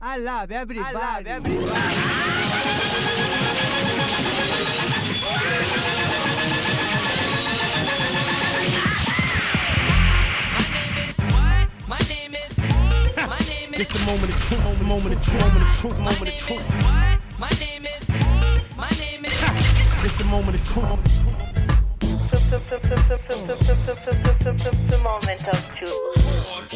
I love everybody. I love everybody. My name is. My name is. It's the moment of truth, moment, moment of truth, moment of truth, My moment of name truth. is. My name is. My name is. It's the moment of truth. The moment of truth.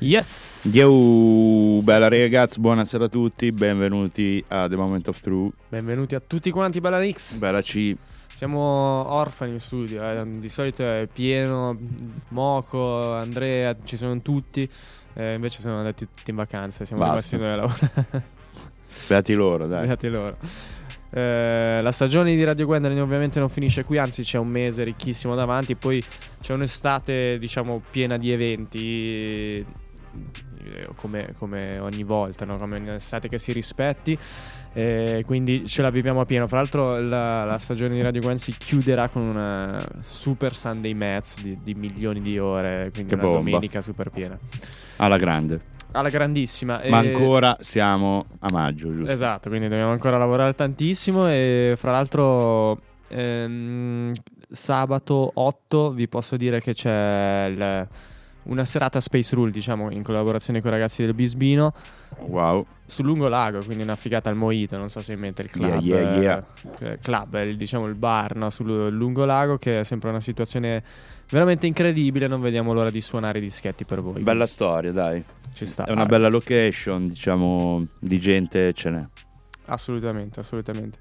Yes! Yo, bella ragazzi, buonasera a tutti, benvenuti a The Moment of Truth. Benvenuti a tutti quanti, Bella Nix. Bella C, Siamo orfani in studio, eh. di solito è pieno, Moco, Andrea, ci sono tutti. Eh, invece sono andati tutti in vacanza, siamo Basta. rimasti noi a lavorare. beati loro, dai. Beati loro. Eh, la stagione di Radio Gwendolyn ovviamente non finisce qui, anzi c'è un mese ricchissimo davanti, poi c'è un'estate diciamo piena di eventi, eh, come, come ogni volta, no? come un'estate che si rispetti, eh, quindi ce la viviamo a pieno. Fra l'altro la, la stagione di Radio Gwen si chiuderà con una super Sunday Match di, di milioni di ore, quindi Che una bomba. domenica super piena. Alla grande. Alla grandissima. Ma e- ancora siamo a maggio, giusto? Esatto, quindi dobbiamo ancora lavorare tantissimo e fra l'altro ehm, sabato 8 vi posso dire che c'è il- una serata Space Rule, diciamo, in collaborazione con i ragazzi del Bisbino Wow. sul lungo lago, quindi una figata al Moito, non so se in mente il club. Yeah, yeah, yeah. eh, club, il- diciamo il bar no, sul lungo lago che è sempre una situazione veramente incredibile, non vediamo l'ora di suonare i dischetti per voi. Bella storia, dai. ci sta. È una Ah, bella location, diciamo, di gente ce n'è. Assolutamente, assolutamente.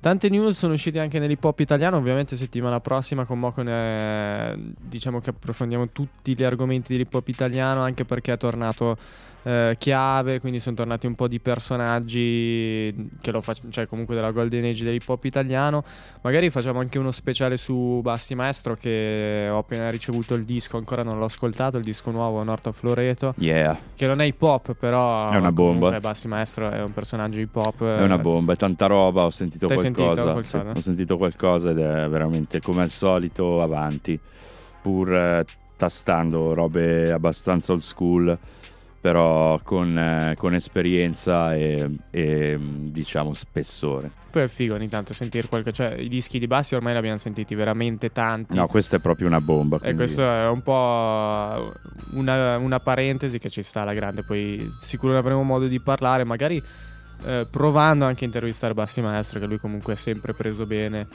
Tante news sono uscite anche nell'hip hop italiano. Ovviamente, settimana prossima con Moco ne- diciamo che approfondiamo tutti gli argomenti dell'hip hop italiano, anche perché è tornato eh, Chiave, quindi sono tornati un po' di personaggi che lo fac- cioè comunque della Golden Age dell'hip hop italiano. Magari facciamo anche uno speciale su Basti Maestro che ho appena ricevuto il disco, ancora non l'ho ascoltato, il disco nuovo North of Loreto, Yeah, che non è hip hop, però È una bomba. Basti Maestro è un personaggio hip hop. Una bomba, è tanta roba, ho sentito T'hai qualcosa. sentito qualcosa? Sì, ho sentito qualcosa ed è veramente come al solito avanti, pur eh, tastando robe abbastanza old school, però con, eh, con esperienza e, e, mh, diciamo spessore. Poi è figo ogni tanto sentire qualcosa. Cioè, i dischi di Bassi ormai li abbiamo sentiti veramente tanti. No, questa è proprio una bomba. e quindi- questo è un po' una, una parentesi che ci sta alla grande. Poi sicuro ne avremo modo di parlare, magari eh, provando anche a intervistare Bassi Maestro, che lui comunque è sempre preso bene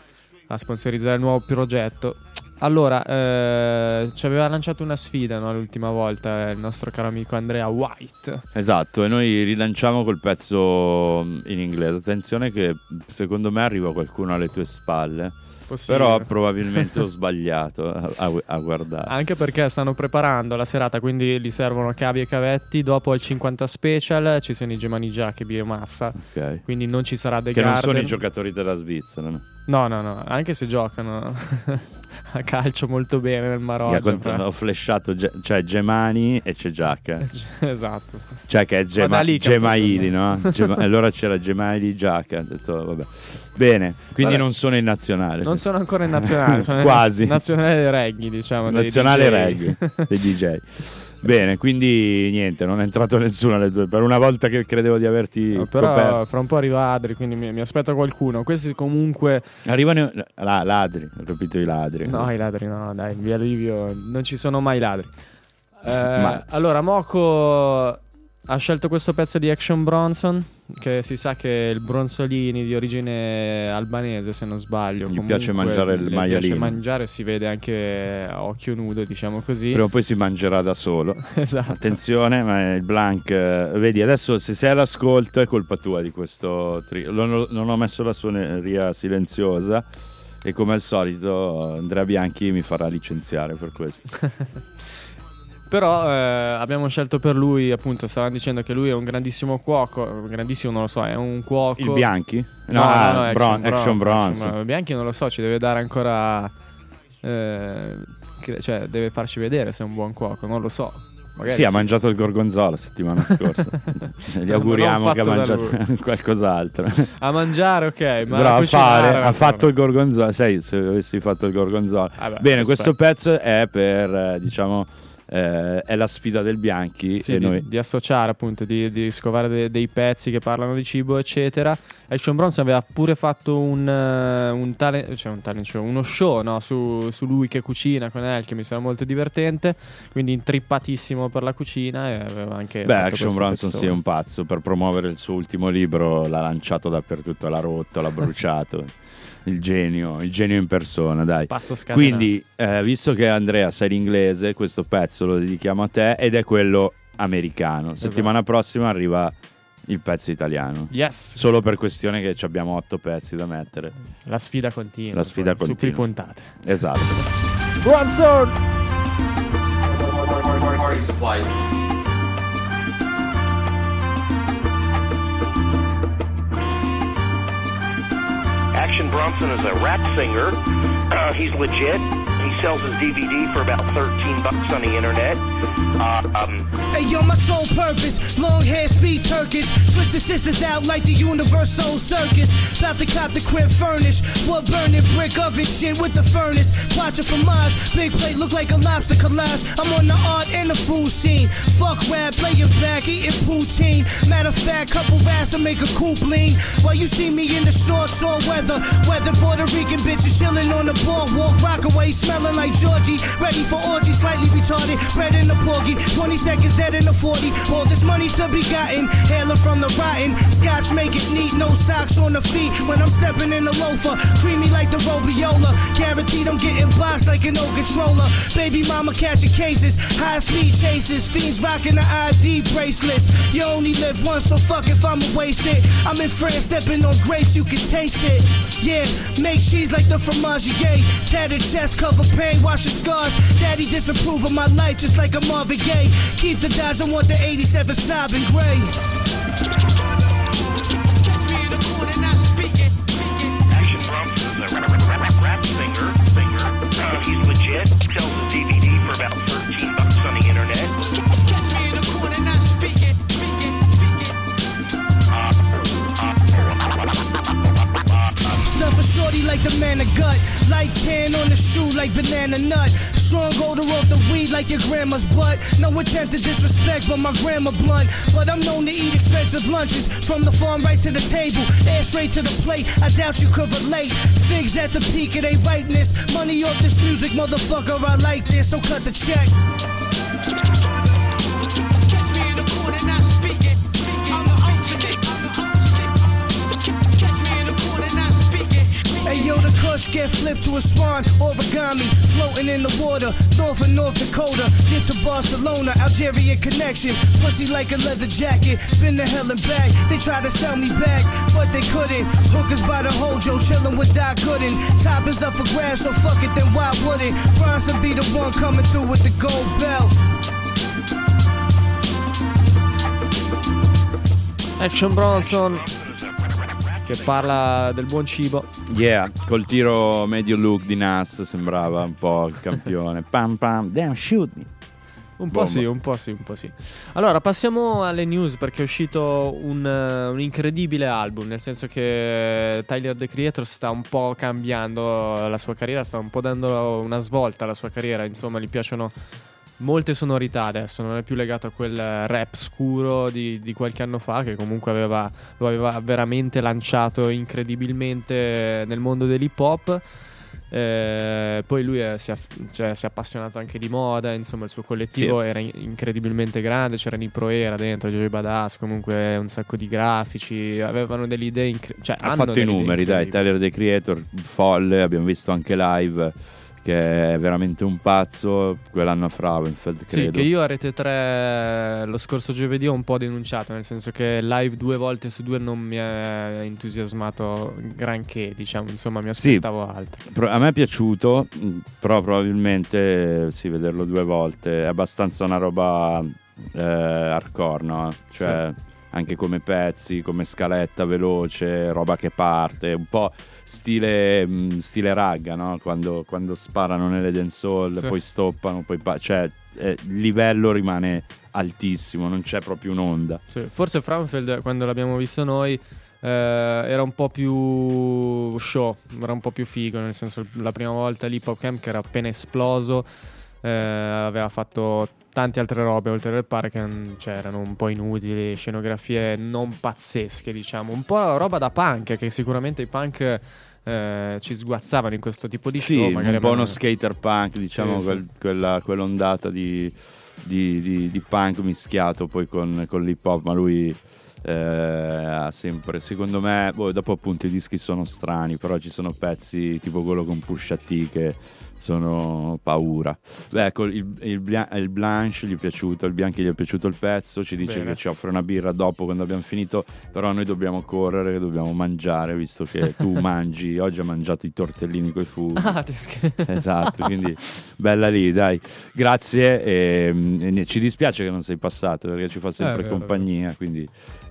a sponsorizzare il nuovo progetto. Allora, eh, ci aveva lanciato una sfida no, l'ultima volta il nostro caro amico Andrea White. Esatto, e noi rilanciamo col pezzo in inglese. Attenzione che secondo me arriva qualcuno alle tue spalle, Possibile. però probabilmente ho sbagliato a, a- guardare. Anche perché stanno preparando la serata, quindi gli servono cavi e cavetti. Dopo al 50 special ci sono i Gemani Jack e Biomassa. Ok. Quindi non ci sarà The Che non Garden. sono i giocatori della Svizzera. no? No, no, no. Anche se giocano a calcio molto bene nel Marocco. ho flashato, Ge- cioè Gemani e c'è Giacca. esatto. Cioè che è Ma Gema- lì Gemaili, no? Gema- allora c'era Gemaili Giacca. Ho detto, vabbè. Bene, quindi Vabbè. non sono in nazionale. Non sono ancora in nazionale, sono in Quasi. nazionale del reggae, diciamo. dei Nazionale DJ. reggae dei DJ. Bene, quindi niente, non è entrato nessuno alle due. Per una volta che credevo di averti No, però coperto. fra un po' arriva Adri, quindi mi, mi aspetto qualcuno. Questi comunque Arrivano la- ladri, ho capito i ladri. No, i ladri no, dai, via Livio non ci sono mai ladri. Eh, Ma- Allora, Moco ha scelto questo pezzo di Action Bronson, che si sa che il Bronzolini di origine albanese, se non sbaglio. Gli Comunque, piace mangiare il maialino. piace mangiare, si vede anche a occhio nudo, diciamo così. Prima o poi si mangerà da solo. esatto. Attenzione, ma il blank. eh, Vedi, adesso se sei all'ascolto è colpa tua di questo trio. Non, non ho messo la suoneria silenziosa. E come al solito, Andrea Bianchi mi farà licenziare per questo. Però eh, abbiamo scelto per lui, appunto, stavano dicendo che lui è un grandissimo cuoco, un grandissimo non lo so, è un cuoco... Il Bianchi? No, ah, no, no, Bron- Action Bronson. Bronson. Bianchi non lo so, ci deve dare ancora... eh, cioè, deve farci vedere se è un buon cuoco, non lo so. Magari sì, ha sì. mangiato il gorgonzola la settimana scorsa. Gli auguriamo che ha mangiato qualcos'altro. A mangiare, ok. Ma Però a fare, no, ha fatto no. il gorgonzola. Sai, se avessi fatto il gorgonzola. Vabbè, Bene, aspetta. questo pezzo è per, eh, diciamo, eh, è la sfida del Bianchi. Sì, e di, noi... di associare appunto, di, di scovare de- dei pezzi che parlano di cibo, eccetera. Action Bronson aveva pure fatto un, eh, un talent, cioè un talent show, uno show no? su, su lui che cucina con El, che mi sembra molto divertente. Quindi intrippatissimo per la cucina e aveva anche. Beh, Action Bronson pezzone. sì, è un pazzo. Per promuovere il suo ultimo libro l'ha lanciato dappertutto, l'ha rotto, l'ha bruciato. Il genio, il genio in persona, dai. Pazzo scatenato. Quindi, eh, visto che Andrea sai l'inglese, questo pezzo lo dedichiamo a te ed è quello americano. Settimana prossima arriva il pezzo italiano. Yes, Solo per questione che ci abbiamo otto pezzi da mettere. la sfida continua. La sfida poi, Su più continua. puntate. Esatto. Bronson! Party Action Bronson is a rap singer. Uh, he's legit. He sells his DVD for about 13 bucks on the internet. Uh, um, Hey yo, my sole purpose, long hair, speed Turkish. Twist the sisters out like the Universal Circus. About to cop the crib furnished. Wood burning brick oven shit with the furnace. Plot your fromage, big plate look like a lobster collage. I'm on the art and the food scene. Fuck rap, laying back, eating poutine. Matter of fact, couple rats will make a cool bling. While you see me in the shorts or weather. Weather Puerto Rican bitches chilling on the boardwalk. Rockaway smelling like Georgie. Ready for orgy, slightly retarded. Red in the porgy. 20 seconds dead in the 40. All this money to be gotten. Hailing from the rotten. Scotch make it neat. No socks on the feet. When I'm stepping in the loafer. Creamy like the Robiola. Guaranteed I'm getting boxed like an old controller. Baby mama catching cases. High speed chases. Fiends rocking the ID bracelets. You only live once, so fuck if I'ma waste it. I'm in France stepping on grapes, you can taste it. Yeah, make cheese like the fromagier. Tattered chest cover pain, wash your scars. Daddy disapprove of my life just like a Marvin Gaye. Keep the Dodge, I want the 87 Saab in gray. A shorty like the man of gut. Like tan on the shoe like banana nut. Strong odor off the weed like your grandma's butt. No intent to disrespect, but my grandma blunt. But I'm known to eat expensive lunches. From the farm right to the table. Air straight to the plate. I doubt you could relate. Figs at the peak of they ripeness. Money off this music, motherfucker. I like this, so cut the check. Yo, the get flipped to a swan, origami, floating in the water, north of North Dakota, get to Barcelona, Algerian connection, pussy like a leather jacket, been to hell and back, they tried to sell me back, but they couldn't, hookers by the hojo, chilling with Doc Gooden, top is up for grabs, so fuck it, then why wouldn't, Bronson be the one coming through with the gold belt. Action Bronson che parla del buon cibo. Yeah, col tiro medio look di Nas sembrava un po' il campione. pam pam, damn, shoot me. Un po' Bomba. sì, un po' sì, un po' sì. Allora, passiamo alle news perché è uscito un, un incredibile album, nel senso che Tyler The Creator sta un po' cambiando la sua carriera, sta un po' dando una svolta alla sua carriera, insomma, gli piacciono molte sonorità adesso, non è più legato a quel rap scuro di, di qualche anno fa che comunque aveva, lo aveva veramente lanciato incredibilmente nel mondo dell'hip hop. Eh, poi lui è- si, è, cioè, si è appassionato anche di moda, insomma il suo collettivo Sì. era in- incredibilmente grande, c'era Nipro Era dentro, Joey Badass, comunque un sacco di grafici, avevano delle idee incredibili. Cioè, Ha fatto i numeri, dai. Tyler The Creator, folle, abbiamo visto anche live, che è veramente un pazzo, quell'anno a Frauenfeld, Sì, credo. che io a Rete 3 lo scorso giovedì ho un po' denunciato, nel senso che live due volte su due non mi è entusiasmato granché, diciamo, insomma mi Sì. aspettavo altro. Pro- A me è piaciuto, mh, però probabilmente sì, vederlo due volte è abbastanza una roba eh, hardcore, no? Cioè, anche come pezzi, come scaletta veloce, roba che parte, un po' stile, mh, stile ragga, no? Quando, quando sparano nelle dancehall, Sì. poi stoppano, poi pa- cioè eh, il livello rimane altissimo, non c'è proprio un'onda. Sì, Forse Fraunfeld, quando l'abbiamo visto noi, eh, era un po' più show, era un po' più figo, nel senso la prima volta lì Pop Camp che era appena esploso, eh, aveva fatto tante altre robe oltre al park, che cioè, erano un po' inutili, scenografie non pazzesche, diciamo, un po' roba da punk, che sicuramente i punk eh, ci sguazzavano in questo tipo di Sì, show. un po' uno skater punk, diciamo, Sì, sì. quel- quella, quell'ondata di, di- di- di punk mischiato poi con, con l'hip hop, ma lui eh, ha sempre, secondo me, boh, dopo appunto i dischi sono strani, però ci sono pezzi tipo quello con Pusha T che sono paura. Beh, ecco, il, il, il Blanche gli è piaciuto, il Bianchi gli è piaciuto il pezzo, ci dice Bene. che ci offre una birra dopo quando abbiamo finito, però noi dobbiamo correre, dobbiamo mangiare, visto che tu mangi, oggi ha mangiato i tortellini coi funghi. Ah, Esatto, quindi bella lì, dai. Grazie e, mm, e ne- ci dispiace che non sei passato perché ci fa sempre Eh, vero, compagnia, quindi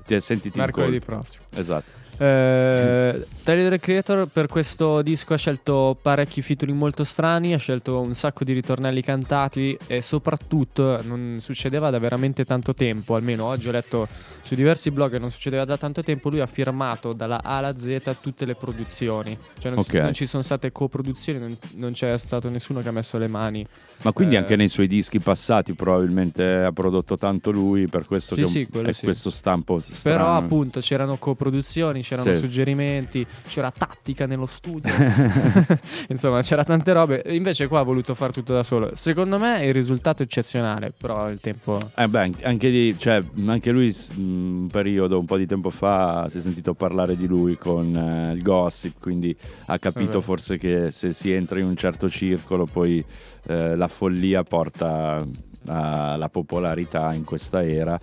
ti, sentiti Mercoledì prossimo. Esatto. Eh, Tyler the Creator per questo disco ha scelto parecchi featuring molto strani, ha scelto un sacco di ritornelli cantati e soprattutto non succedeva da veramente tanto tempo, almeno oggi ho letto su diversi blog che non succedeva da tanto tempo, lui ha firmato dalla A alla Z tutte le produzioni, cioè non, Ok. non ci sono state coproduzioni, non, non c'è stato nessuno che ha messo le mani. Ma quindi Eh. anche nei suoi dischi passati probabilmente ha prodotto tanto lui, per questo Sì, che sì, è sì. questo stampo strano. Però appunto c'erano coproduzioni, c'erano Sì. suggerimenti, c'era tattica nello studio. Insomma, c'era tante robe. Invece qua ha voluto fare tutto da solo. Secondo me il risultato è eccezionale, però il tempo... Eh beh, anche- di- cioè, anche lui s- un periodo, un po' di tempo fa, si è sentito parlare di lui con eh, il gossip, quindi ha capito vero. forse che se si entra in un certo circolo poi eh, la follia porta alla popolarità in questa era.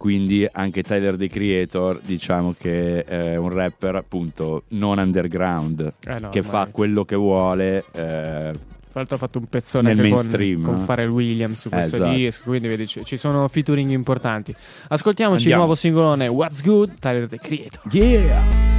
Quindi anche Tyler The Creator diciamo che è un rapper appunto non underground, Eh no, che fa quello che vuole. eh, Tra l'altro ha fatto un pezzone anche con, con? Pharrell Williams su questo Esatto. disco, quindi vedi ci, sono featuring importanti. Ascoltiamoci il Andiamo. nuovo singolone What's Good, Tyler The Creator. Yeah!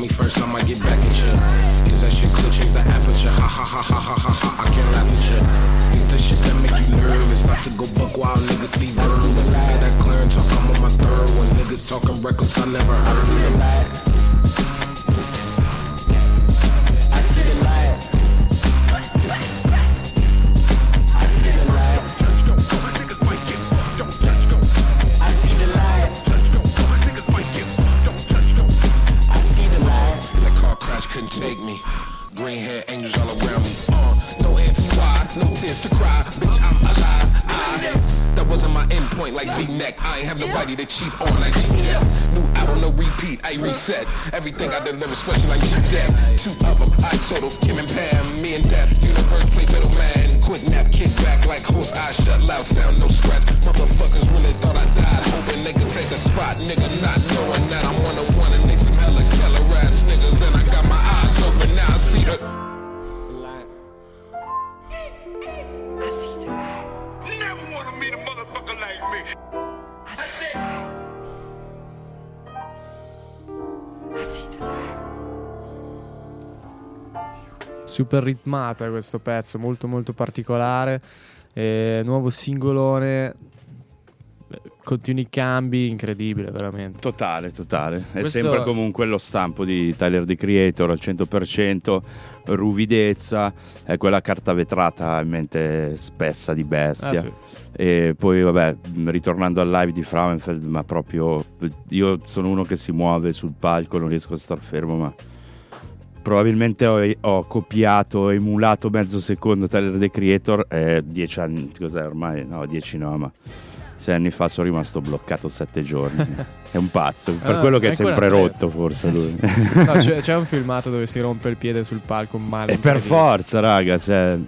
Me first, I might get back at you. Is that shit clear? The aperture. Ha ha ha ha ha ha ha. I can't laugh at you. It's the shit that make you nervous. About to go buck wild, niggas Irwin. Sick of that clearing talk, I'm on my third one. Niggas talking reckless, I never heard. I cheat on like G-Death. New album, no repeat, I reset. Everything I deliver, special like G-Death. Two of them, I total, Kim and Pam, me and Death. Universe play middleman. Quick nap, kick back like horse eyes shut, loud sound, no scratch. Motherfuckers really thought I died, hoping they could take a spot. Nigga not knowing that I'm one of one and they some hella killer ass niggas. Then I got my eyes open, now I see the. Super ritmata questo pezzo, molto molto particolare. Eh, nuovo singolone, continui cambi, incredibile veramente. Totale, totale. È Questo- sempre comunque lo stampo di Tyler The Creator al 100%, ruvidezza, è quella carta vetrata in mente spessa di bestia. Ah, sì. E poi, vabbè, ritornando al live di Frauenfeld, ma proprio io sono uno che si muove sul palco, non riesco a star fermo, ma probabilmente ho, ho copiato, emulato mezzo secondo Tyler The Creator eh, dieci anni, cos'è ormai? No, dieci no, ma sei anni fa sono rimasto bloccato sette giorni. è un pazzo, per Ah, quello che è sempre rotto forse Eh, lui. sì. No, c'è, c'è un filmato dove si rompe il piede sul palco male. E per forza, raga, cioè,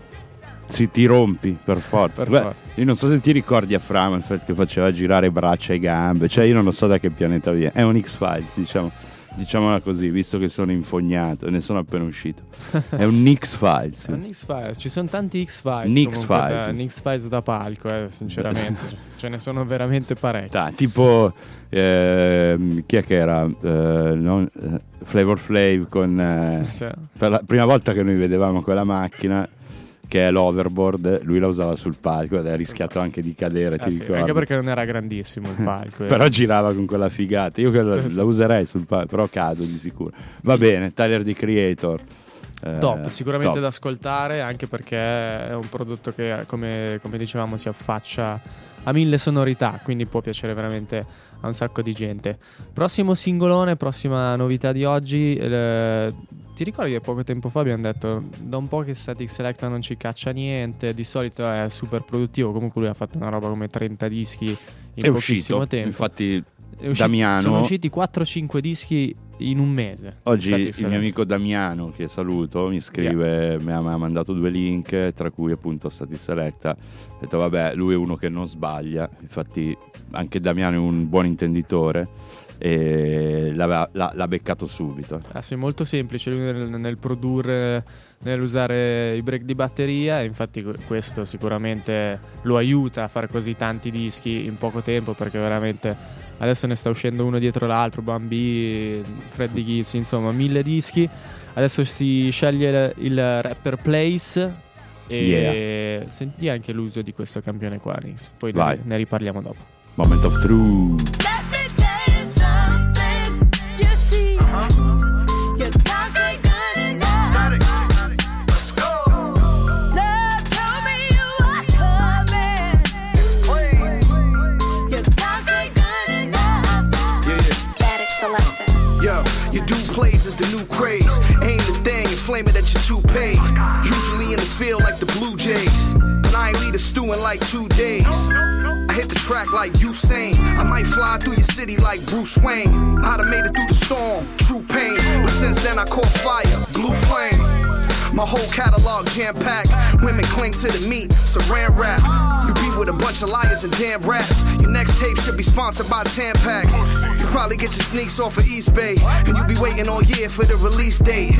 si, ti rompi per forza. Per Beh, forza. io non so se ti ricordi a Framenfeld che faceva girare braccia e gambe, cioè io non lo so da che pianeta viene. È un X-Files, diciamo. Diciamola così, visto che sono infognato ne sono appena uscito. È un X-Files. È un X-Files, ci sono tanti X-Files. Nix comunque, Files. da- Nix Files da palco, eh, sinceramente. Ce ne sono veramente parecchi. Ta- tipo, ehm, chi è che era? Eh, non- eh, Flavor Flav con... eh, Sì. per la prima volta che noi vedevamo quella macchina, che è l'overboard, lui la usava sul palco ed ha rischiato anche di cadere, Eh ti sì, anche perché non era grandissimo il palco. eh. Però girava con quella figata. Io quella- Sì, sì. la userei sul palco, però cado di sicuro. Va bene, Tyler di Creator. Eh, Top, sicuramente top. da ascoltare anche perché è un prodotto che, come, come dicevamo, si affaccia a mille sonorità, quindi può piacere veramente a un sacco di gente. Prossimo singolone, prossima novità di oggi. eh, ti ricordi che poco tempo fa abbiamo detto da un po' che Static Selecta non ci caccia niente, di solito è super produttivo, comunque lui ha fatto una roba come 30 dischi in È pochissimo uscito, tempo. infatti È uscito- Damiano... Sono usciti 4-5 dischi in un mese. Oggi il mio amico Damiano, che saluto, mi scrive, mi, ha, mi ha mandato due link, tra cui appunto Stati Selecta. Ho detto, vabbè, lui è uno che non sbaglia, infatti anche Damiano è un buon intenditore e l'aveva- l'ha, l'ha beccato subito. Ah, sì, molto semplice lui nel, nel produrre, nell'usare i break di batteria infatti que- questo sicuramente lo aiuta a fare così tanti dischi in poco tempo perché veramente adesso ne sta uscendo uno dietro l'altro, Bambi, Freddy Gibbs, insomma mille dischi. Adesso si sceglie il, rapper Place e Yeah. senti anche l'uso di questo campione qua, Nix. Poi ne, ne riparliamo dopo. Moment of truth. In like two days. I hit the track like Usain. I might fly through your city like Bruce Wayne. I'd have made it through the storm, true pain. But since then I caught fire, blue flame. My whole catalog jam packed. Women cling to the meat, saran wrap. You be with a bunch of liars and damn rats. Your next tape should be sponsored by Tampax. You probably get your sneaks off of East Bay. And you be waiting all year for the release date.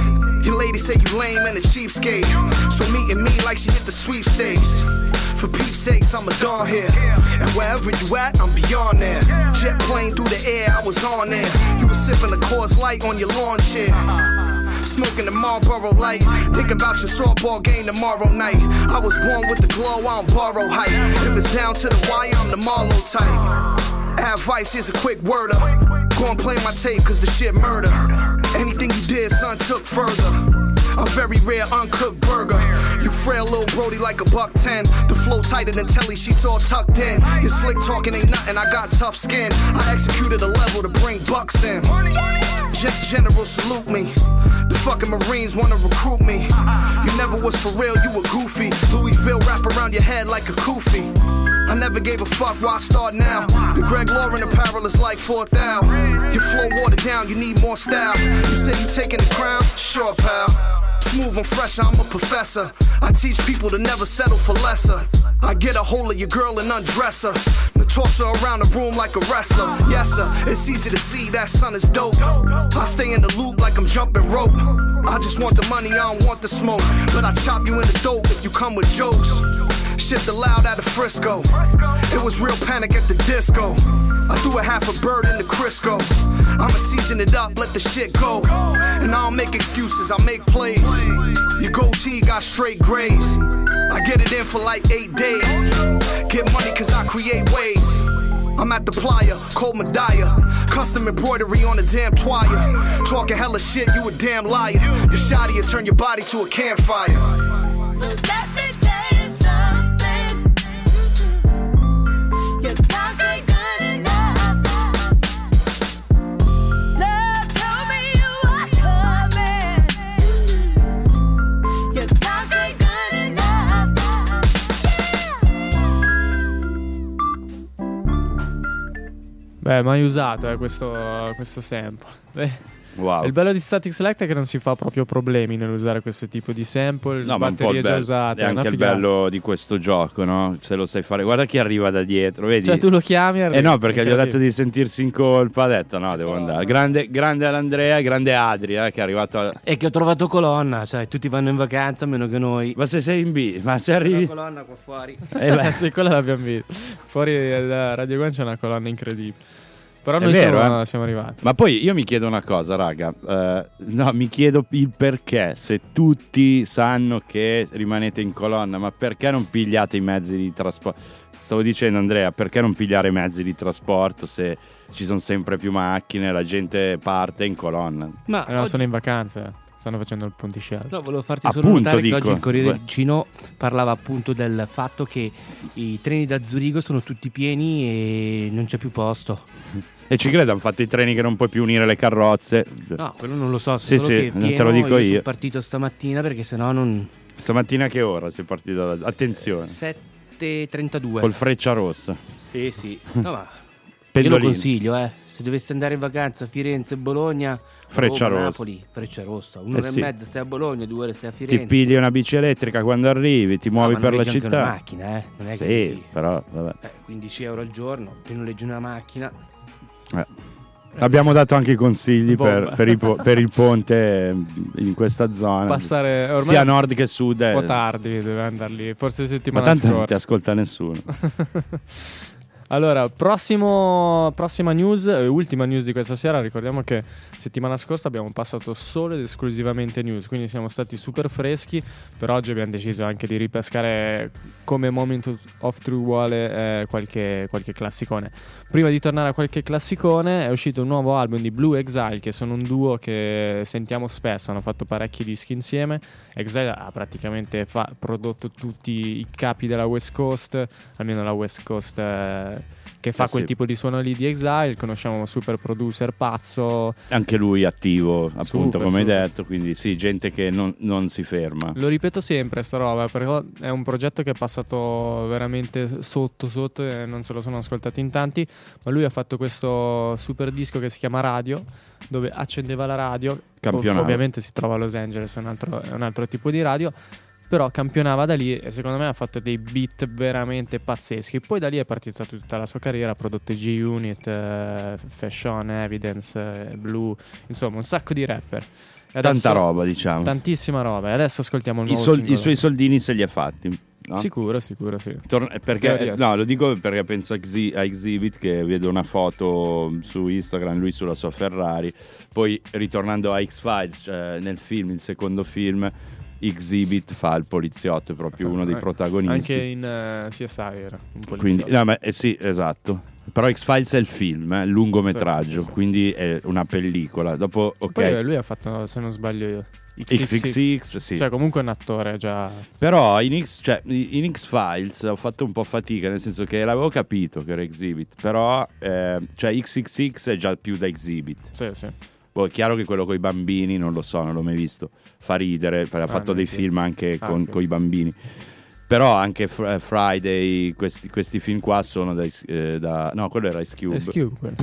Your lady say you lame and a cheapskate. So meeting me like she hit the sweepstakes. For Pete's sakes, I'm a dawn here. And wherever you at, I'm beyond there. Jet plane through the air, I was on there. You was sipping a Coors Light on your lawn chair. Smoking the Marlboro Light. Think about your softball game tomorrow night. I was born with the glow, I don't borrow height. If it's down to the wire, I'm the Marlowe type. Advice, here's a quick word up. Go and play my tape, cause the shit murder. Anything you did, son, took further. A very rare uncooked burger. You frail little Brody like a buck ten. The flow tighter than Telly, she's all tucked in. Your slick talking ain't nothing, I got tough skin. I executed a level to bring bucks in. Gen- General salute me. The fucking Marines wanna recruit me. You never was for real, you a goofy. Louisville wrap around your head like a kufi. I never gave a fuck, why start now? The Greg Lauren apparel is like 4,000. Your flow watered down, you need more style. You say you taking the crown? Sure, pal. Smooth and fresh, I'm a professor. I teach people to never settle for lesser. I get a hold of your girl and undress her. Then toss her around the room like a wrestler. Yes, sir, it's easy to see that son is dope. I stay in the loop like I'm jumping rope. I just want the money, I don't want the smoke. But I chop you in the dope if you come with jokes. Shit the loud out of Frisco. It was real panic at the disco. I threw a half a bird in the Crisco. I'ma season it up, let the shit go. And I don't make excuses, I make plays. Your goatee got straight grays. I get it in for like eight days. Get money cause I create ways. I'm at the playa, cold Medaya. Custom embroidery on the damn twire. Talking hella shit, you a damn liar. The shotty will turn your body to a campfire. Beh, mai usato eh, questo, questo sample. Beh, Wow. Il bello di Static Select è che non si fa proprio problemi nell'usare questo tipo di sample. No, ma un po' batterie già bello- usate. è una anche il bello di questo gioco, no? Se lo sai fare. Guarda chi arriva da dietro, vedi? Cioè, tu lo chiami e Eh no, perché gli ho detto di sentirsi in colpa, ha detto no, devo andare. Grande, grande all'Andrea, grande Adri, eh, che è arrivato a... E che ho trovato colonna, sai, tutti vanno in vacanza meno che noi. Ma se sei in B, ma se La arrivi... colonna qua fuori. Eh beh. sì, quella l'abbiamo vista. Fuori da Radio One c'è una colonna incredibile. Però È noi vero, siamo, eh? siamo arrivati. Ma poi io mi chiedo una cosa, raga. eh, no, mi chiedo il perché. Se tutti sanno che rimanete in colonna, ma perché non pigliate i mezzi di trasporto? Stavo dicendo, Andrea, perché non pigliare i mezzi di trasporto se ci sono sempre più macchine, la gente parte in colonna? Ma Eh no, oggi- sono in vacanza. Stanno facendo il ponticello. No, volevo farti solo Appunto, notare dico. che oggi il Corriere Beh. del Cino parlava appunto del fatto che i treni da Zurigo sono tutti pieni e non c'è più posto. E ci credo, hanno fatto i treni che non puoi più unire le carrozze. No, quello non lo so, Sì, solo sì, che è te lo pieno, dico io. sono partito stamattina perché sennò non... Stamattina che ora sei partito? da- Attenzione, 7.32. col freccia rossa. Sì, sì. No, ma io lo Pendolino. consiglio, eh. Se dovessi andare in vacanza a Firenze, Bologna, Freccia Roma, rossa. Napoli, Freccia rossa. Un'ora Eh sì. e mezza stai a Bologna, due ore stai a Ti Firenze. pigli una bici elettrica quando arrivi, ti muovi ma per la città. una macchina, eh. Non è sì, che però vabbè. eh, 15 euro al giorno, ti noleggi una macchina. Eh. Abbiamo dato anche i consigli per, per il per il ponte in questa zona. Passare ormai sia a nord che a sud. un eh. po' tardi, deve andare lì. Forse Ma settimana tanto non scorsa. ti ascolta nessuno. Allora, prossimo, prossima news, eh, ultima news di questa sera. Ricordiamo che settimana scorsa abbiamo passato solo ed esclusivamente news, quindi siamo stati super freschi. Per oggi abbiamo deciso anche di ripescare come Moment of True vuole eh, qualche, qualche classicone. Prima di tornare a qualche classicone, è uscito un nuovo album di Blue Exile, che sono un duo che sentiamo spesso, hanno fatto parecchi dischi insieme. Exile ha praticamente fa- prodotto tutti i capi della West Coast, almeno la West Coast eh, che fa Eh quel sì. tipo di suono lì di Exile. Conosciamo un super producer pazzo. Anche lui attivo, appunto, Super, come hai super. detto. Quindi sì, gente che non, non si ferma. Lo ripeto sempre sta roba, però è un progetto che è passato veramente sotto sotto e non se lo sono ascoltati in tanti, ma lui ha fatto questo super disco che si chiama Radio, dove accendeva la radio, Campionato. Ov- ovviamente si trova a Los Angeles, è un altro, è un altro tipo di radio, però campionava da lì e secondo me ha fatto dei beat veramente pazzeschi. Poi da lì è partita tutta la sua carriera, ha prodotto G-Unit, eh, Fashion, Evidence, eh, Blue, insomma un sacco di rapper. E Tanta adesso- roba, diciamo. Tantissima roba. E adesso ascoltiamo il I, nuovo sol- singolo. I suoi soldini se li ha fatti. no? Sicuro, sicuro, sì. Tor- perché, Teoria, sì. no, lo dico perché penso a, Exhi- a Exhibit che vedo una foto su Instagram, lui sulla sua Ferrari. Poi ritornando a X-Files, cioè nel film, il secondo film, Exhibit fa il poliziotto, è proprio uno dei Eh, protagonisti. Anche in eh, CSI era. Quindi, no, ma, eh sì, esatto. Però X-Files è il film, eh, il lungometraggio, Sì, sì, sì, quindi è una pellicola. Dopo, ok. Poi eh, lui ha fatto, se non sbaglio io, XXX, sì. Cioè comunque è un attore già... Però in, X, cioè, in X-Files ho fatto un po' fatica, nel senso che l'avevo capito che era Exhibit, però eh, cioè XXX è già più da Exhibit. Sì, sì. Boh, è chiaro che quello con i bambini, non lo so, non l'ho mai visto, fa ridere, ha Ah, fatto dei film anche con Anche. i bambini. Però anche Fr- eh, Friday, questi, questi film qua sono da, Ice- eh, da- No, quello era Ice Cube. Ice Cube.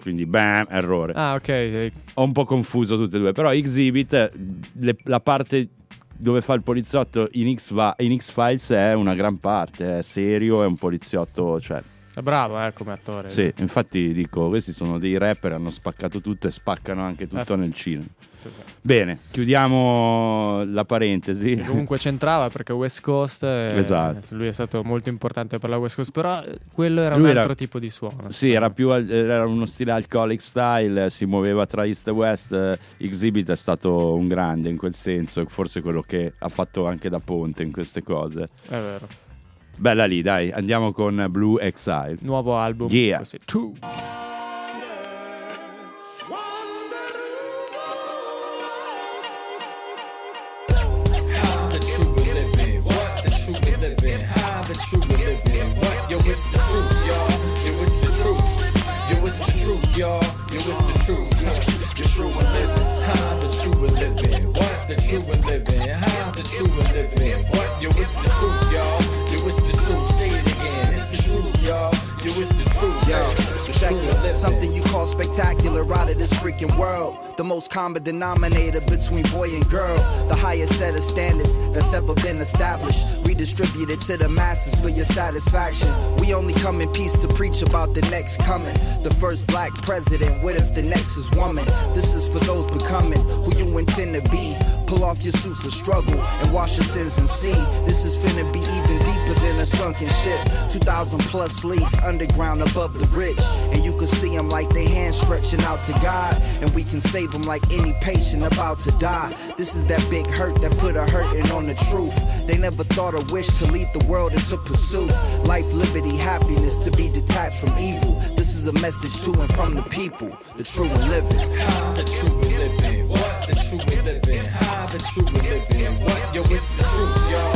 Quindi bam, errore. Ah, ok. eh, Ho un po' confuso tutte e due. Però Exhibit, le- la parte dove fa il poliziotto in, X in X-Files è una gran parte. È serio, è un poliziotto, cioè... È bravo, eh, come attore. Sì, infatti dico, questi sono dei rapper, hanno spaccato tutto e spaccano anche tutto Eh, nel sì. cinema. Sì, sì. Bene, chiudiamo la parentesi. Che comunque c'entrava perché West Coast eh, Esatto. lui è stato molto importante per la West Coast però eh, quello era Lui un era- altro tipo di suono Sì, era più era uno stile alcoholic style, si muoveva tra East e West. eh, Exhibit è stato un grande in quel senso, forse quello che ha fatto anche da ponte in queste cose. è vero Bella lì, dai, andiamo con Blue Exile. nuovo album Yeah. così. What? Yo, it's the truth, y'all. Yo, it's the truth. Yo, it's the truth, y'all. Yo, it's the truth. Huh. The true we living. How the true we living? What? The true we living? How the true we living? What? Yo, it's the truth, y'all. Yo, Something you call spectacular out of this freaking world. The most common denominator between boy and girl. The highest set of standards that's ever been established. Redistributed to the masses for your satisfaction. We only come in peace to preach about the next coming. The first black president. What if the next is woman? This is for those becoming who you intend to be. Pull off your suits of struggle and wash your sins and see. This is finna be even deeper than a sunken ship. 2,000 plus leagues underground above the rich. And you can see them like they hands stretching out to God. And we can save them like any patient about to die. This is that big hurt that put a hurting on the truth. They never thought a wish could lead the world into pursuit. Life, liberty, happiness to be detached from evil. This is a message to and from the people, the true and living. The true we living? What the true we living? How the true we living? What? Yo, it's the truth, y'all.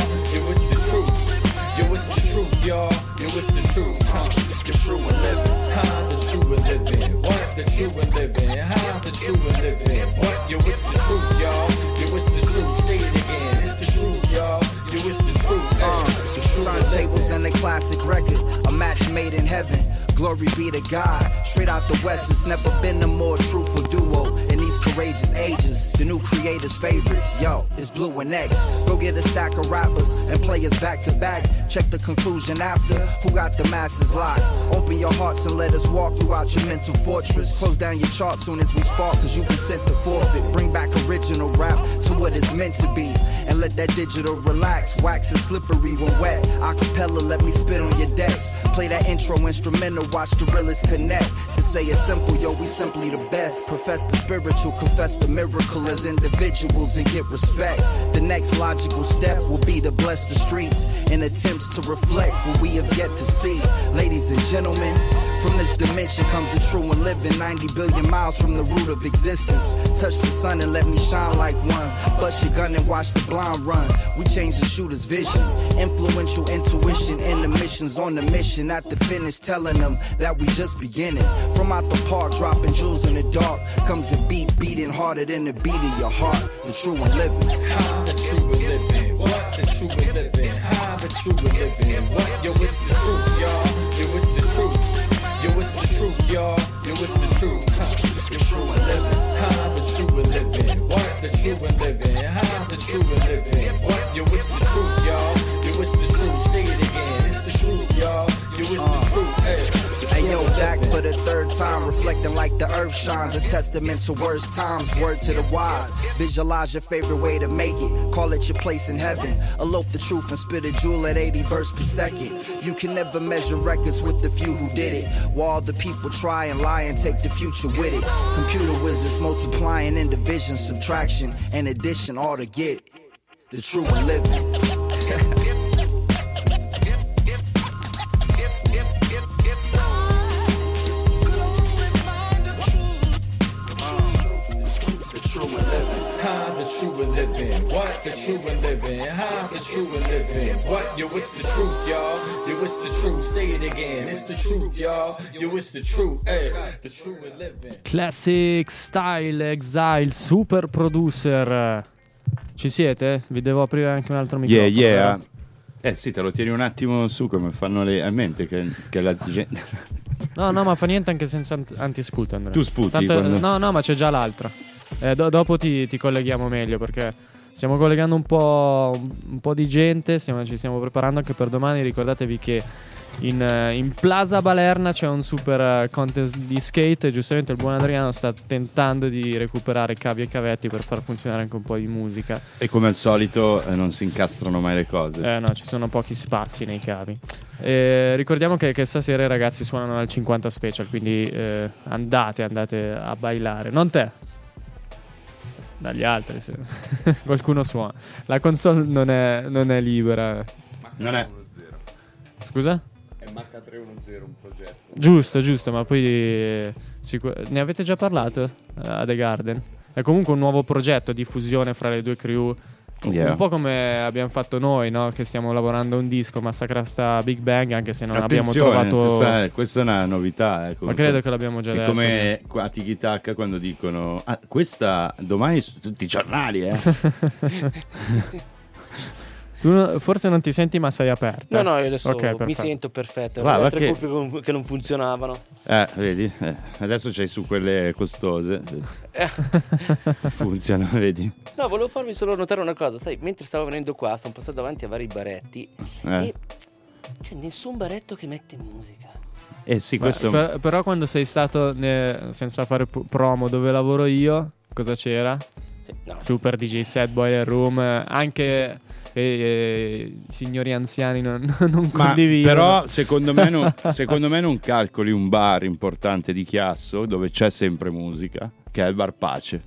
Y'all. Yo, it's the truth. Huh. The true living. How the true living? What the true living? How the true living? What? Yo, it's the truth, y'all. Yo, it's the truth. Say it again. It's the truth, y'all. Yo, it's the truth. Uh, turntables and a classic record, a match made in heaven. Glory be to God. Straight out the West, it's never been a more truthful duo these courageous ages. The new creators' favorites, yo, it's Blue and X. Go get a stack of rappers and play us back to back. Check the conclusion after. Who got the masses locked? Open your hearts and let us walk you out your mental fortress. Close down your chart soon as we spark, cause you've been sent to forfeit. Bring back original rap to what it's meant to be. And let that digital relax. Wax is slippery when wet. Acapella, let me spit on your decks. Play that intro instrumental, watch the realest connect. To say it simple, yo, we simply the best. Profess the spiritual, confess the miracle as individuals and get respect. The next logical step will be to bless the streets in attempts to reflect what we have yet to see. Ladies and gentlemen, from this dimension comes the true and living 90 billion miles from the root of existence. Touch the sun and let me shine like one. Bust your gun and watch the blind run. We change the shooter's vision. Influential intuition and the missions on the mission. At the finish, telling them that we just beginning. From out the park, dropping jewels in the dark. Comes a beat beating harder than the beat of your heart. The true and living. The true we living? What the true we living? The true we living? What? Yo, it's the truth, it's the truth. Huh. The true and living. How the true we living? What the true we living? How the true we living? What? Yo, it's the truth, y'all. Yo, it's the truth. Say it again. It's the truth, y'all. Yo, it's the uh. truth. Hey. Hey yo, back for the third time, reflecting like the earth shines. A testament to worst times, word to the wise. Visualize your favorite way to make it. Call it your place in heaven. Elope the truth and spit a jewel at 80 verse per second. You can never measure records with the few who did it. While the people try and lie and take the future with it. Computer wizards multiplying in division, subtraction, and addition, all to get the true living. The true and living? How the true and living? What? Yo, it's the truth, y'all. Yo, it's the truth. Say it again. It's the truth, y'all. Yo, it's the truth. Hey, the true and living. Classic Style Exile Super Producer. Ci siete? Vi devo aprire anche un altro Yeah, microfono. yeah. vero? Eh sì, te lo tieni un attimo su come fanno le a mente che, che la gente... No, no, ma fa niente anche senza ant- anti-sput, Andrea. Tu sputi Tanto- quando- No, no, ma c'è già l'altra. Eh, do- dopo ti, ti colleghiamo meglio perché stiamo collegando un po', un po' di gente, stiamo- ci stiamo preparando anche per domani. Ricordatevi che in, in Plaza Balerna c'è un super eh, contest di skate e giustamente il buon Adriano sta tentando di recuperare cavi e cavetti per far funzionare anche un po' di musica. E come al solito eh, non si incastrano mai le cose. Eh no, ci sono pochi spazi nei cavi. Eh, ricordiamo che, che stasera i ragazzi suonano al 50 special, quindi eh, andate, andate a bailare. Non te. Dagli altri, se- qualcuno suona. La console non è, non è libera. Non è. Scusa? È marca 310 un progetto. Giusto, giusto, ma poi sicur- ne avete già parlato eh, a The Garden? È comunque un nuovo progetto di fusione fra le due crew. Yeah. Un po' come abbiamo fatto noi, no? Che stiamo lavorando a un disco, Massacrasta Big Bang, anche se non abbiamo Attenzione, trovato... Questa è, questa è una novità. eh, Ma credo che l'abbiamo già È detto. come qua a Tiki Taka quando dicono ah, questa domani su tutti i giornali, eh. Tu no- forse non ti senti, ma sei aperta. No, no, io adesso Ok, mi perfetto. sento perfetto. Le altre che- cuffie che non funzionavano. Eh, vedi? Eh, adesso c'hai su quelle costose. Funzionano, vedi? No, volevo farvi solo notare una cosa. Sai, mentre stavo venendo qua, sono passato davanti a vari baretti. Eh. E c'è nessun baretto che mette musica. Eh sì, Beh, questo per- però quando sei stato, ne- senza fare p- promo, dove lavoro io, cosa c'era? no. Super DJ set, boiler room, eh, anche eh, eh, i signori anziani non, non Ma condividono. però secondo me, non, secondo me non calcoli un bar importante di Chiasso dove c'è sempre musica, che è il Bar Pace.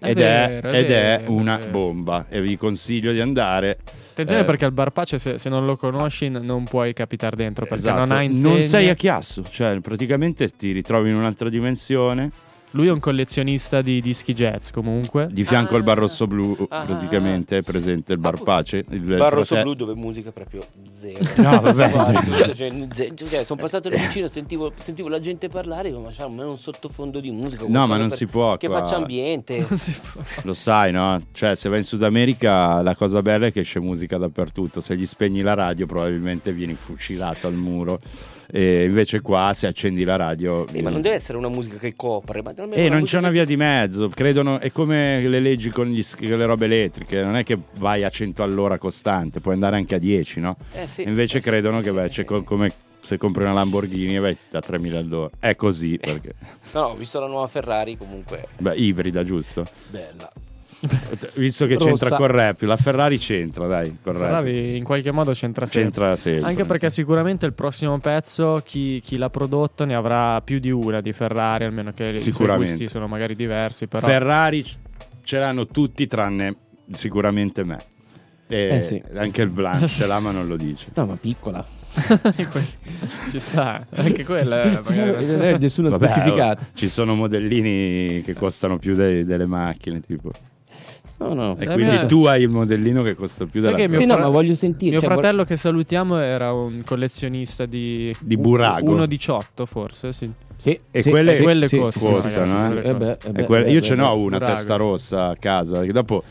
È ed vero, è, ed è vero, una è bomba e vi consiglio di andare. Attenzione eh, perché al bar pace se, se non lo conosci non puoi capitare dentro perché esatto, non ha insegne. non sei a Chiasso, cioè praticamente ti ritrovi in un'altra dimensione. Lui è un collezionista di dischi jazz comunque. Di fianco al Bar Rosso Blu, Ah. praticamente è presente il Bar Pace. Il Bar rosso blu dove musica proprio zero. No, vabbè. Guarda, cioè, ze- cioè, sono passato lì vicino, sentivo, sentivo la gente parlare, ma c'è almeno un sottofondo di musica. No, ma non per- si può Che qua. faccia ambiente. Lo sai, no? Cioè, se vai in Sud America, la cosa bella è che esce musica dappertutto. Se gli spegni la radio, probabilmente vieni fucilato al muro. E invece qua, se accendi la radio. Sì, ma non deve essere una musica che copre. Ma almeno E una non c'è una via di mezzo, credono, è come le leggi con, gli, con le robe elettriche, non è che vai a 100 all'ora costante, puoi andare anche a 10, no? Eh sì, Invece eh credono eh che sì, vai, eh c'è co- come se compri una Lamborghini e vai a 3000 all'ora. È così, perché... No, no, ho visto la nuova Ferrari comunque. Beh, ibrida, giusto? Bella. Visto che Rossa. c'entra col rap, la Ferrari c'entra, dai, rap. Ferrari in qualche modo c'entra sempre. C'entra sempre. Anche perché sicuramente il prossimo pezzo, chi, chi l'ha prodotto ne avrà più di una di Ferrari, almeno che i suoi Sicuramente. gusti sono magari diversi. Però... Ferrari ce l'hanno tutti tranne sicuramente me. E Eh sì. Anche il Blanc ce l'ha ma non lo dice. No, ma piccola. Ci sta, anche quella è magari non è nessuno Vabbè, specificato. ci sono modellini che costano più dei- delle macchine, tipo. No, no. E Eh, quindi beh. tu hai il modellino che costa più della che mio, Sì, no, fra- ma voglio sentire, mio cioè, vor- fratello che salutiamo era un collezionista di, Di burago. 1,18 forse, sì. Sì, E sì, quelle, sì, quelle sì, costano, costano, ragazzi, eh. Eh beh, costano. eh beh, quelle- eh io ce n'ho una Brago, testa sì. rossa a casa. Che dopo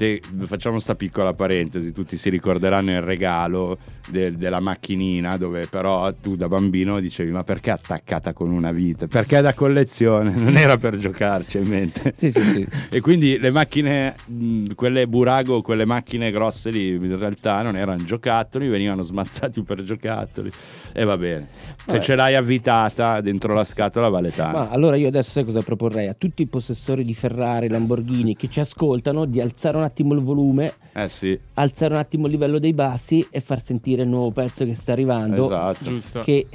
te- facciamo sta piccola parentesi. Tutti si ricorderanno il regalo del- della macchinina, dove però tu da bambino dicevi: Ma perché attaccata con una vite? Perché da collezione, non era per giocarci in mente. Sì, sì, sì. E quindi le macchine, mh, quelle burago, quelle macchine grosse lì, in realtà non erano giocattoli, venivano smazzati per giocattoli. E va bene. Se Vabbè. ce l'hai avvitata dentro la scatola vale tanto. Ma allora io adesso sai cosa proporrei a tutti i possessori di Ferrari, Lamborghini che ci ascoltano di alzare un attimo il volume, Eh sì, alzare un attimo il livello dei bassi e far sentire il nuovo pezzo che sta arrivando. esatto. Giusto. Che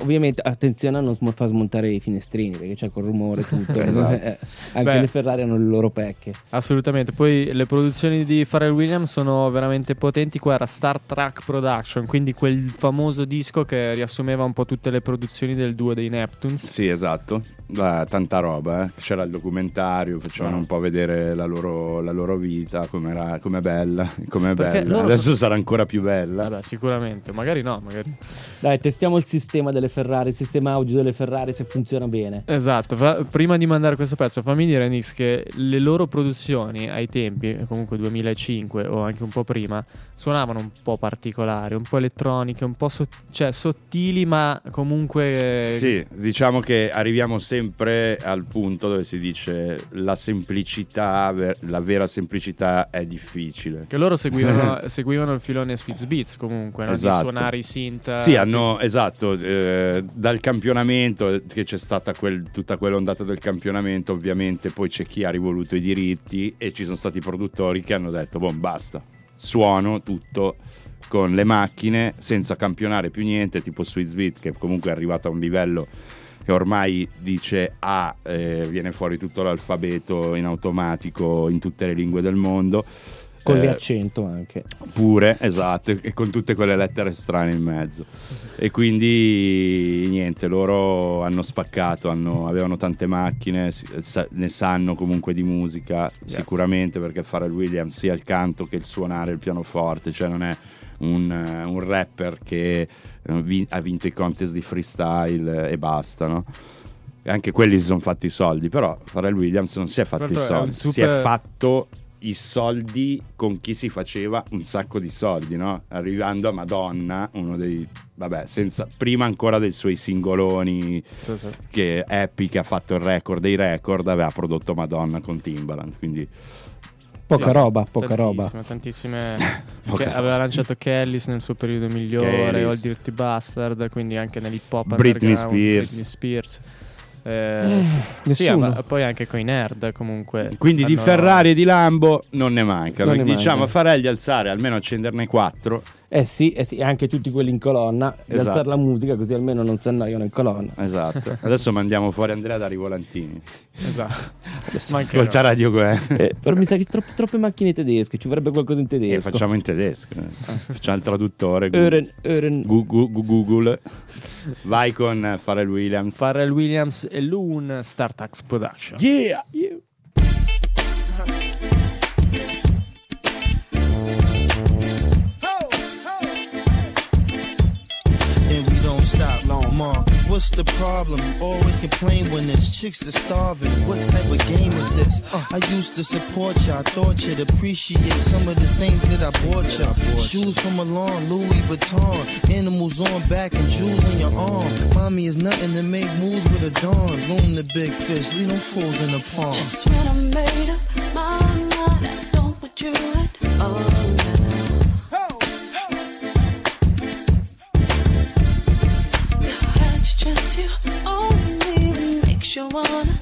ovviamente attenzione a non sm- far smontare i finestrini perché c'è col rumore tutto. Esatto. Eh, anche Beh. le Ferrari hanno le loro pecche. Assolutamente, poi le produzioni di Pharrell Williams sono veramente potenti. Qua era Star Trek Production, quindi quel famoso disco che riassumeva un po' tutte le produzioni del duo dei Neptunes. Sì, esatto. Ah, tanta roba, eh. C'era il documentario, facevano un po' vedere la loro, la loro vita, com'era, com'è bella, com'è Perché bella. Adesso so- sarà ancora più bella. Vabbè, sicuramente, magari no, magari. Dai, testiamo il sistema delle delle Ferrari, il sistema audio delle Ferrari se funziona bene. Esatto, fa- prima di mandare questo pezzo fammi dire Nix che le loro produzioni ai tempi, comunque 2005 o anche un po' prima, suonavano un po' particolari, un po' elettroniche, un po' sot- cioè, sottili ma comunque... Sì, diciamo che arriviamo sempre al punto dove si dice la semplicità, ver- la vera semplicità è difficile. Che loro seguivano, seguivano il filone Sweet Beats comunque, no? Esatto. di suonare i synth. Sì, hanno, esatto, eh, dal campionamento, che c'è stata quel- tutta quell'ondata del campionamento, ovviamente poi c'è chi ha rivoluto i diritti e ci sono stati produttori che hanno detto, boh, basta, suono tutto con le macchine senza campionare più niente, tipo Sweet Beat che comunque è arrivato a un livello che ormai dice A, eh, viene fuori tutto l'alfabeto in automatico in tutte le lingue del mondo. Con Eh, le accento anche. Pure, esatto, e con tutte quelle lettere strane in mezzo. E quindi niente, loro hanno spaccato, hanno- avevano tante macchine, ne sanno comunque di musica, Yes. sicuramente perché Pharrell Williams sia il canto che il suonare il pianoforte, cioè non è un, eh, un rapper che eh, ha vinto i contest di freestyle e basta, no? Anche quelli si sono fatti i soldi, però Pharrell Williams non si è fatti i è un soldi, si è super- fatto i soldi con chi si faceva un sacco di soldi, no? Arrivando a Madonna, uno dei vabbè, senza prima ancora dei suoi singoloni Sì, sì. che Happy che ha fatto il record dei record aveva prodotto Madonna con Timbaland, quindi Poca Sì, roba, poca roba. tantissime. Poca aveva lanciato Kellis nel suo periodo migliore, Kellis. o il Dirty Bastard, quindi anche nell'hip hop Britney Spears. Britney Spears. Eh, Eh, sì. Nessuno. ma poi anche con i nerd comunque. Quindi di Ferrari e di Lambo non ne mancano. Non ne diciamo manca. a Farelli alzare, almeno accenderne quattro. Eh sì, eh sì, e anche tutti quelli in colonna, di Esatto. alzare la musica così almeno non si annoiano in colonna. Esatto. Adesso mandiamo fuori Andrea da Rivolantini. Esatto. Ma Ascolta Radio Gue. Eh, però mi sa che tro- troppe macchine tedesche, ci vorrebbe qualcosa in E tedesco. facciamo in tedesco. eh. Facciamo il traduttore. Gu- gu- gu- Google. Vai con eh, Pharrell Williams. Pharrell Williams e Loon Startax Production. Yeah! and stop long. Ma, what's the problem? Always complain when there's chicks that's starving. What type of game is this? Uh, I used to support you. I thought you'd appreciate some of the things that I bought you. Shoes from Milan, Louis Vuitton, animals on back and jewels on your arm. Mommy is nothing to make moves with a dawn. Loom the big fish, leave them fools in the pond. Just when I made up my mind, I don't want you at all makes you wanna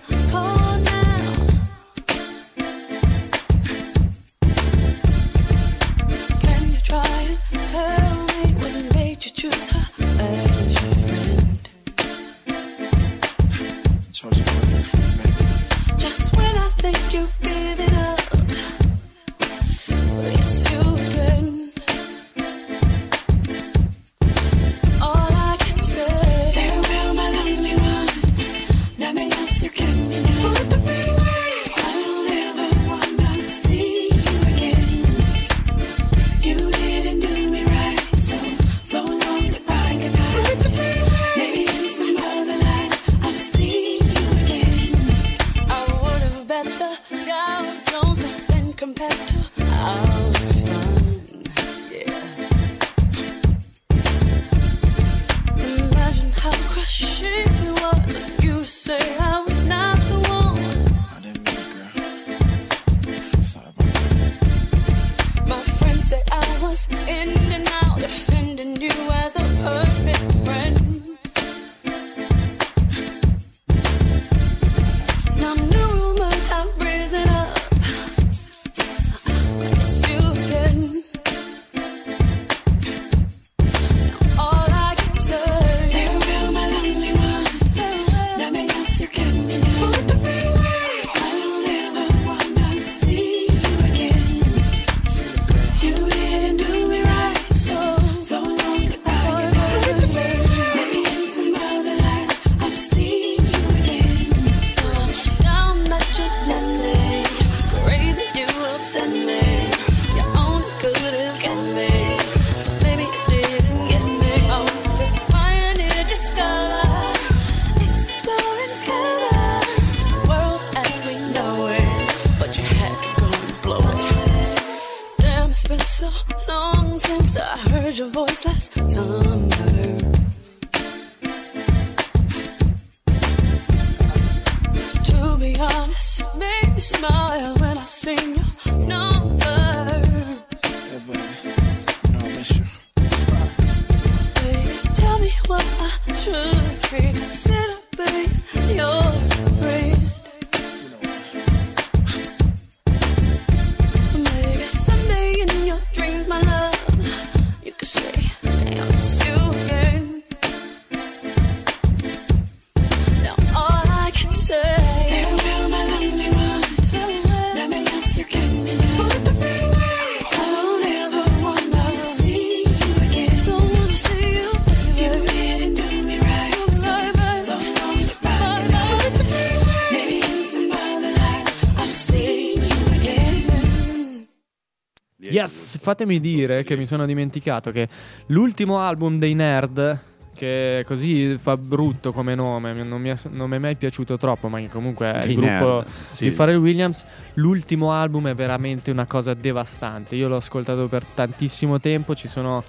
Yes, fatemi dire che mi sono dimenticato che l'ultimo album dei Nerd, che così fa brutto come nome, non mi, è, non mi è mai piaciuto troppo, ma comunque è il gruppo sì. di Pharrell Williams, l'ultimo album è veramente una cosa devastante. Io l'ho ascoltato per tantissimo tempo, ci sono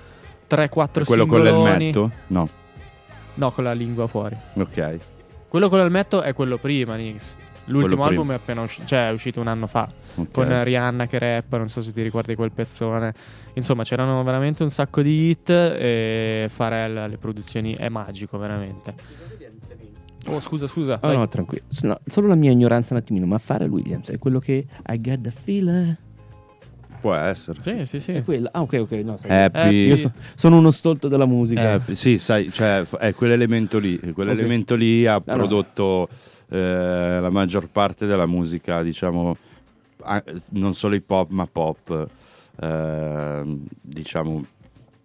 3-4 Quello con singoloni. l'elmetto? No. No, con la lingua fuori. Ok. Quello con l'elmetto è quello prima, Nix. L'ultimo album è appena uscito, cioè è uscito un anno fa. Ok. Con Rihanna che rappa, non so se ti ricordi quel pezzone. Insomma, c'erano veramente un sacco di hit e Pharrell alle produzioni è magico, veramente. Oh, scusa, scusa. Oh, no, tranquillo. No, solo la mia ignoranza un attimino, ma Pharrell Williams è quello che I got the feeling. Può essere. Sì, sì, sì. È quello. Ah, ok, ok. No, sai, Happy. Io so- sono uno stolto della musica. Eh, sì, sai, cioè, è quell'elemento lì. Quell'elemento lì ha no. prodotto eh, la maggior parte della musica, diciamo, non solo hip hop, ma pop, eh, diciamo,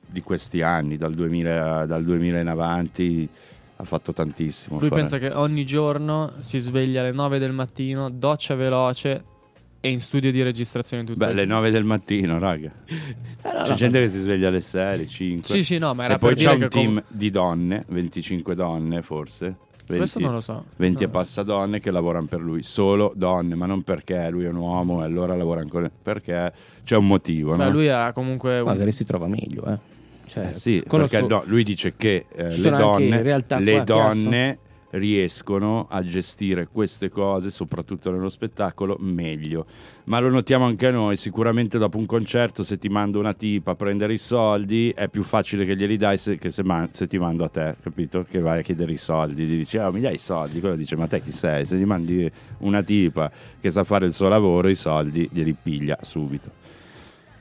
di questi anni, dal 2000, dal 2000 in avanti. Ha fatto tantissimo. Lui fare- pensa che ogni giorno si sveglia alle 9 del mattino, doccia veloce e in studio di registrazione tutto Beh, il le 9 del mattino, raga. no, C'è no, gente che si sveglia alle 6, 5. Sì, sì, no, ma era E poi c'è un che com- team di donne, 25 donne forse. 20, Questo non lo so. 20 Non e passa donne che lavorano per lui, solo donne, ma non perché lui è un uomo e allora lavora ancora, perché c'è un motivo. Beh, no? lui ha comunque un- Magari si trova meglio, eh. Cioè, Eh sì, conosco- perché no, lui dice che eh, le donne, realtà le donne riescono a gestire queste cose, soprattutto nello spettacolo, meglio. Ma lo notiamo anche noi, sicuramente dopo un concerto se ti mando una tipa a prendere i soldi è più facile che glieli dai se, che se, man- se ti mando a te, capito? Che vai a chiedere i soldi, gli dici ah mi dai i soldi, quello dice ma te chi sei? Se gli mandi una tipa che sa fare il suo lavoro i soldi glieli piglia subito.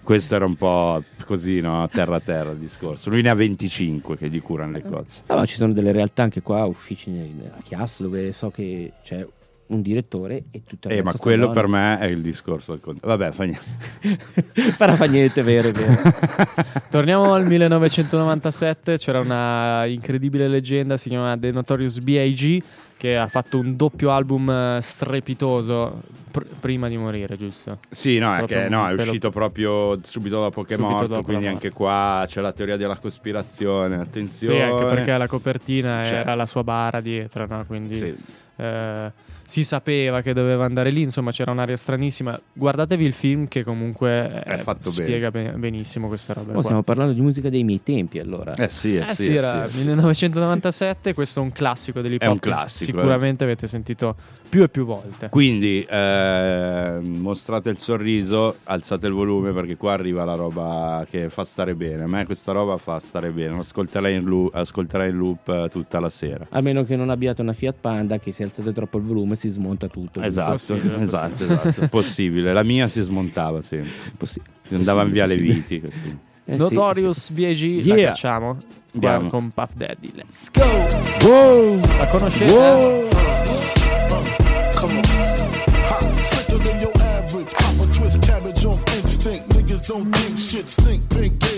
Questo era un po' così, no? Terra a terra il discorso. Lui ne ha 25 che gli curano le cose. Ah, ma ci sono delle realtà anche qua, uffici a Chiasso, dove so che c'è un direttore e tutto il Eh, ma quello per me è il discorso al contrario. Vabbè, fa niente. Però fa niente, vero, vero. Torniamo al 1997, c'era una incredibile leggenda, si chiama The Notorious B.I.G. che ha fatto un doppio album eh, strepitoso pr- prima di morire, giusto? Sì, no, è, che, no, è uscito proprio subito dopo che è morto, dopo quindi anche qua c'è la teoria della cospirazione, attenzione. Sì, anche perché la copertina Cioè- era la sua bara dietro, no? Quindi Sì. eh, si sapeva che doveva andare lì, insomma c'era un'aria stranissima. Guardatevi il film che comunque È eh, fatto spiega ben- benissimo queste robe. Oh, qua. stiamo parlando di musica dei miei tempi, allora. Eh sì, eh Eh sì, sì, eh era sì. 1997, questo è un classico dell'hip È un hop classico, eh. Sicuramente avete sentito più e più volte. Quindi eh, mostrate il sorriso, alzate il volume perché qua arriva la roba che fa stare bene. A me questa roba fa stare bene. Ascolterai in loop, ascolterai in loop eh, tutta la sera. A meno che non abbiate una Fiat Panda che se alzate troppo il volume si smonta tutto. Esatto, Possibile, esatto, esatto. Possibile. La mia si smontava sempre. Possi- Si andavano via le possibile. viti. così. Eh sì, Notorious B.I.G. la Yeah. facciamo qua Andiamo. con Puff Daddy. Let's go! La conoscete? Come. Ha, sicker than your average. Pop a twist cabbage off instinct. Niggas don't think shit stink. Pink gators.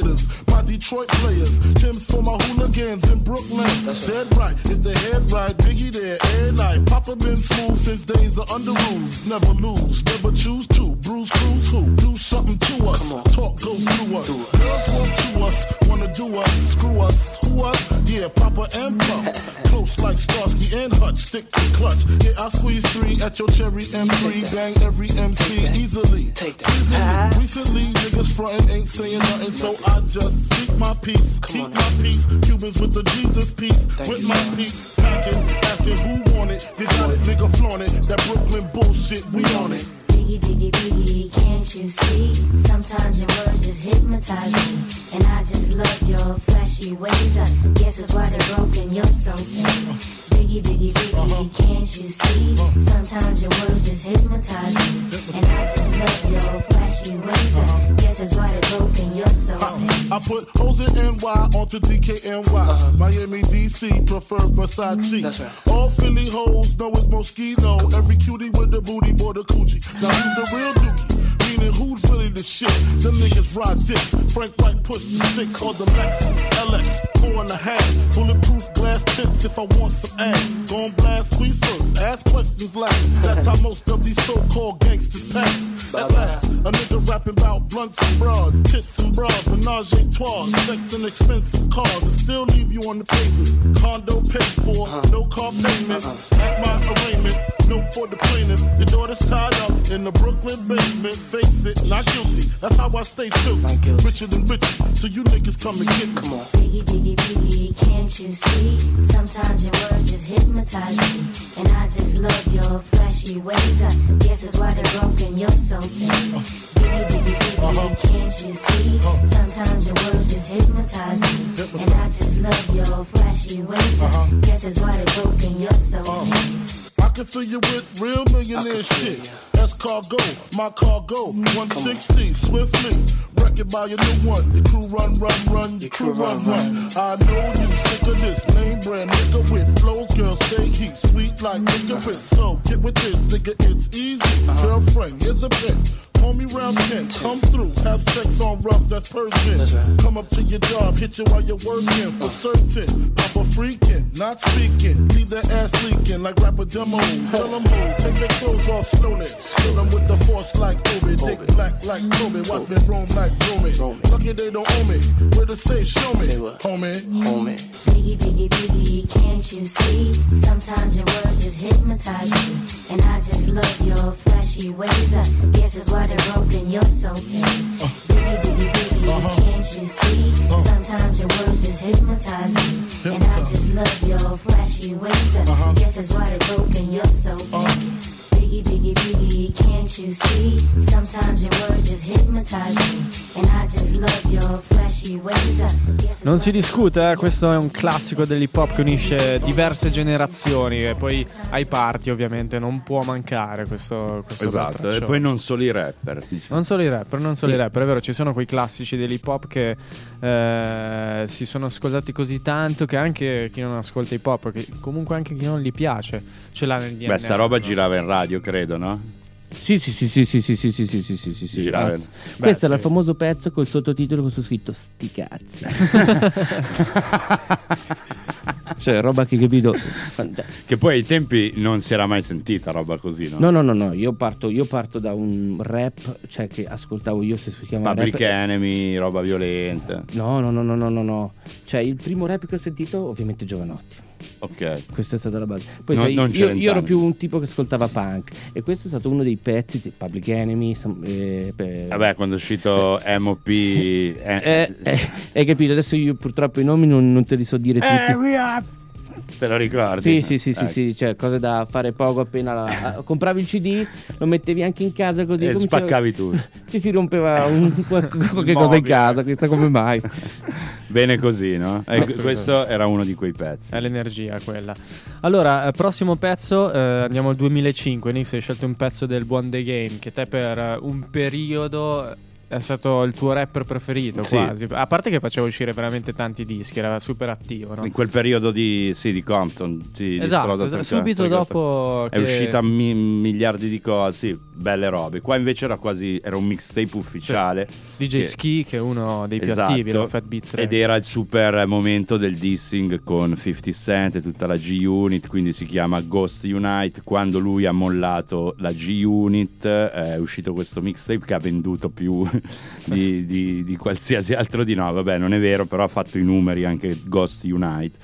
Detroit players. Tim's for my hooligans in Brooklyn. That's Dead right. If the head right, Biggie there every night. Papa been smooth since days of under rules. Never lose. Never choose to. Bruise, cruise who? Do something to us. Talk, go through us. Girls want to us. Wanna do us. Screw us. Who us? Yeah, Papa and Pump. Close like Starsky and Hutch. Stick to clutch. Yeah, I squeeze three at your cherry M3. Bang every MC easily. Take that. Easily. Recently, niggas frontin' ain't saying nothing, so I just speak my peace. Keep my peace. Cubans with the Jesus peace. with my peace. Packing, asking who want it. You got it, nigga, flaunt it. That Brooklyn bullshit, we on it. Biggie, biggie, biggie, can't you see? Sometimes your words just hypnotize me. And I just love your flashy ways. I guess that's why they're broken, you're so fake. Biggie, biggie, biggie, uh-huh. can't you see? Sometimes your words just hypnotize me. And I just love your flashy ways. I guess that's why they're broken, you're so uh-huh. fake. I put hoes in NY onto DKNY. Uh-huh. Miami, DC, prefer Versace. Mm, All Philly hoes know it's Moschino. Every cutie with the booty, boy, the coochie. Now the real dookie? Meaning who's really the shit? Them niggas ride dicks. Frank White push the six or the Lexus LX. Four and a half. Bulletproof glass tips if I want some ass. Gon' blast squeeze first. Ask questions last. That's how most of these so-called gangsters pass. At last, a nigga rapping about blunts and broads, tits and bras, menage a trois, sex and expensive cars, and still leave you on the pavement. Condo paid for, no car payment. At my arraignment, note for the plaintiff. Your daughter's tied up in the Brooklyn basement. Face it, not guilty. That's how I stay true. Richer than richer, so you niggas come and get me. Come on. Biggie, biggie, biggie, can't you see? Sometimes your words just hypnotize me. And I just love your flashy ways. I guess that's why they're broken, you're so fake. Biggie, biggie, biggie, can't you see? Uh-huh. Sometimes your words just hypnotize me. And I just love your flashy ways. I uh-huh. guess that's why they're broken, you're so. Uh-huh. I can fill you with real millionaire shit. That's cargo, my cargo. 160, swiftly. Wreck it by your new one. Your crew run, run, run. Your crew run, run. I know you sick of this name brand nigga with flows. Girl, stay heat, sweet like licorice. So get with this, nigga, it's easy. Girlfriend, here's a bitch. Call me round 10, come through, have sex on rubs, that's Persian. Come up to your job, hit you while you're working, for certain. Papa freaking, not speaking, leave that ass leaking like rapper demo. Tell them who, take their clothes off slowly. Fill them with the force like Obi, dick black like Kobe, watch me roam like Romy. Lucky they don't own me, where to say, show me, homie. Homie. Biggie, biggie, biggie, can't you see? Sometimes your words just hypnotize me. And I just love your flashy ways. I guess that's why they're broken, you're so fake. Biggie, biggie, biggie, can't you see? Uh-huh. Sometimes your words just hypnotize me. And I just love your flashy ways. I uh-huh. guess that's why they're broken, you're so fake. Uh-huh. Biggie, biggie, biggie, can't you see? Sometimes your words just hypnotize me. And I just love your flashy ways. I guess Non si discute, eh, questo è un classico dell'hip hop che unisce diverse generazioni e poi ai party ovviamente non può mancare questo, questo Esatto, e poi non solo i rapper. diciamo. Non solo i rapper, non solo Sì. i rapper, è vero, ci sono quei classici dell'hip hop che eh, si sono ascoltati così tanto che anche chi non ascolta hip hop, che comunque anche chi non gli piace, ce l'ha nel DNA. Beh, sta roba girava in radio, credo, no? Sì, sì, sì, sì, sì, sì, sì, sì, sì, sì, sì, sì, sì. Questo era il famoso pezzo col sottotitolo con su scritto Sti cazzi. cioè, roba che capito. Che poi ai tempi non si era mai sentita roba così, no? No, no, no, no, io parto, io parto da un rap, cioè che ascoltavo io se si chiama Public rap. Enemy, roba violenta. No, no, no, no, no, no, no. Cioè, il primo rap che ho sentito, ovviamente Giovanotti. Ok. Questa è stata la base. Poi Non- sai, non io, io ero più un tipo che ascoltava punk e questo è stato uno dei pezzi di Public Enemy. eh, per- Vabbè, quando è uscito MOP... eh, Eh, eh, hai capito? Adesso io purtroppo i nomi non, non te li so dire tutti. Eh, we are- Te lo ricordi? Sì, sì, sì, sì, Ecco. sì, cioè cose da fare poco appena la- compravi il CD, lo mettevi anche in casa così. E spaccavi tutto. Ti si rompeva un, qualche cosa in casa, chissà come mai. Bene così, no? E Assolutamente. questo era uno di quei pezzi. È l'energia quella. Allora, eh, prossimo pezzo, eh, andiamo al 2005. Nix, hai scelto un pezzo del Buon The Game, che te per eh, un periodo è stato il tuo rapper preferito Sì. quasi. A parte che faceva uscire veramente tanti dischi, era super attivo, no? In quel periodo di, sì, di Compton. Sì, di Esatto, Strada esatto, Perché- subito dopo È che- uscita mi- miliardi di cose, sì, belle robe. Qua invece era quasi, era un mixtape ufficiale. DJ che- Ski, che è uno dei più Esatto. attivi, lo Fat Beats Ed era il super momento del dissing con 50 Cent e tutta la G-Unit, quindi si chiama Ghost Unite. Quando lui ha mollato la G-Unit eh, è uscito questo mixtape che ha venduto più di, di- di qualsiasi altro di no. Vabbè, non è vero, però ha fatto i numeri anche Ghost Unite.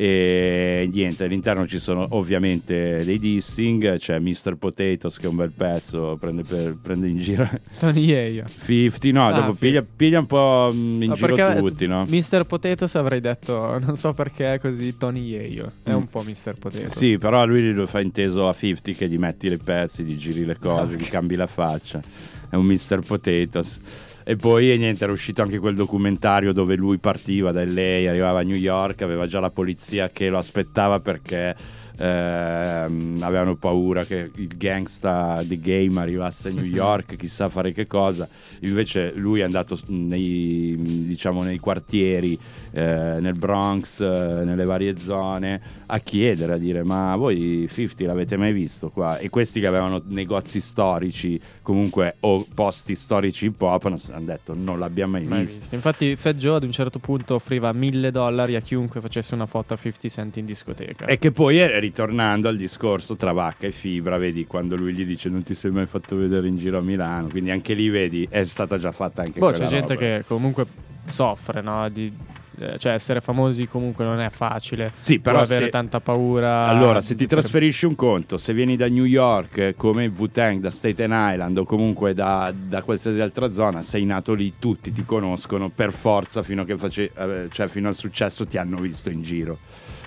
E niente, all'interno ci sono ovviamente dei dissing, c'è Mr. Potatoes che è un bel pezzo prende, per- prende in giro? Tony Yeyo. 50, no, Ah, dopo 50. piglia, piglia un po' mm, in Ma giro tutti, no? Mr. Potatoes avrei detto, non so perché è così Tony Yeyo. È Mm. un po' Mr. Potatoes. Sì, però lui lo fa inteso a 50 che gli metti le pezzi, gli giri le cose, Ok. gli cambi la faccia. È un Mr. Potatoes. E poi e niente, era uscito anche quel documentario dove lui partiva da LA, arrivava a New York, aveva già la polizia che lo aspettava perché ehm, avevano paura che il gangsta di game arrivasse a New York, chissà fare che cosa. Invece lui è andato nei, diciamo, nei quartieri, eh, nel Bronx, eh, nelle varie zone, a chiedere, a dire ma voi 50 l'avete mai visto qua? E questi che avevano negozi storici, comunque, o posti storici hip hop, hanno detto non l'abbiamo mai, Mai visto. visto. Infatti Fat Joe ad un certo punto offriva mille dollari a chiunque facesse una foto a 50 Cent in discoteca. E che poi, eh, ritornando al discorso tra vacca e fibra, vedi quando lui gli dice non ti sei mai fatto vedere in giro a Milano, quindi anche lì vedi è stata già fatta anche Boh, quella c'è gente roba. che comunque soffre, no? Di, eh, cioè essere famosi comunque non è facile. Sì, però Puoi avere se- tanta paura. Allora, se ti trasferisci un conto, se vieni da New York eh, come Wu-Tang, da Staten Island o comunque da, da qualsiasi altra zona, sei nato lì, tutti ti conoscono per forza fino, face- eh, cioè, fino al successo ti hanno visto in giro.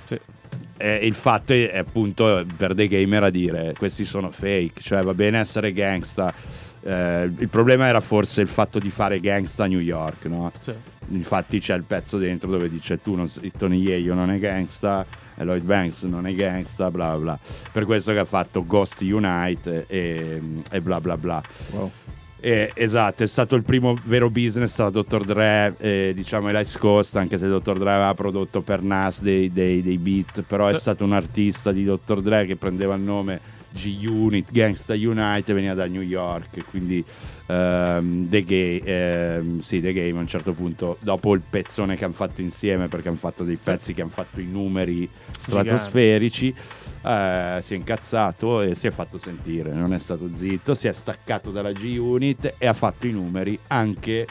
Sì. E il fatto è, è appunto per dei gamer a dire questi sono fake, cioè va bene essere gangsta. eh, il problema era forse il fatto di fare gangsta a New York, no? Sì. Infatti c'è il pezzo dentro dove dice tu non sei, Tony Yeyo non è gangsta, e Lloyd Banks non è gangsta, bla bla. Per questo che ha fatto Ghost Unite e, e bla bla bla. Eh, esatto, è stato il primo vero business tra Dr. Dre e diciamo e l'Ice Coast, anche se Dr. Dre aveva prodotto per Nas dei, dei- dei beat, però è Sì. stato un artista di Dr. Dre che prendeva il nome G-Unit, Gangsta Unite e veniva da New York, quindi ehm, The, Ga- ehm, sì, The Game a un certo punto, dopo il pezzone che hanno fatto insieme, perché hanno fatto dei pezzi che hanno fatto i numeri stratosferici, eh, si è incazzato e si è fatto sentire, non è stato zitto, si è staccato dalla G-Unit e ha fatto i numeri anche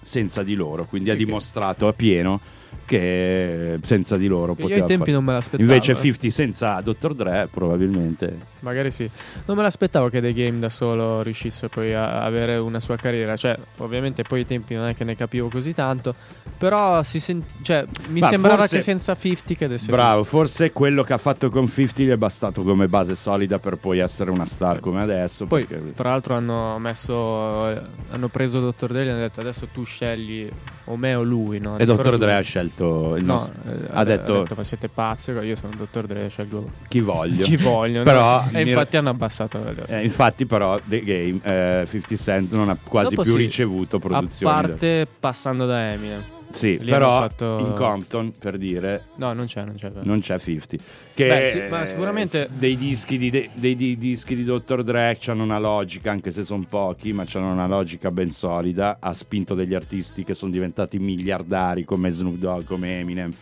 senza di loro, quindi Sì, ha che- dimostrato appieno che senza di loro Che io poteva ai tempi fare. non me l'aspettavo, Invece eh. 50 senza Dr. Dre probabilmente Magari sì. Non me l'aspettavo che The Game da solo riuscisse poi a avere una sua carriera. Cioè, ovviamente poi ai tempi non è che ne capivo così tanto. Però si sent- cioè, mi Ma sembrava forse- che senza 50 che adesso. Bravo, forse quello che ha fatto con 50 gli è bastato come base solida per poi essere una star come adesso. Poi, perché- tra l'altro, hanno messo. Hanno preso Dr. Dre e hanno detto adesso tu scegli o me o lui. No? E lui- Dre ha scelto il No, nostro- eh, ha detto Ma siete pazzi? Io sono Dr. Dre, scelgo chi voglio. chi voglio. Però? E infatti hanno abbassato. le- eh, infatti però The Game eh, 50 Cent non ha quasi Dopo più sì, ricevuto produzioni. A parte passando da Eminem. Sì, Lì però fatto- in Compton per dire No, non c'è, non c'è. non c'è 50. Che Beh, sì, ma sicuramente- eh, dei dischi di, dei, dei- dei dischi di Dr. Dre hanno una logica, anche se sono pochi, ma hanno una logica ben solida. Ha spinto degli artisti che sono diventati miliardari come Snoop Dogg, come Eminem,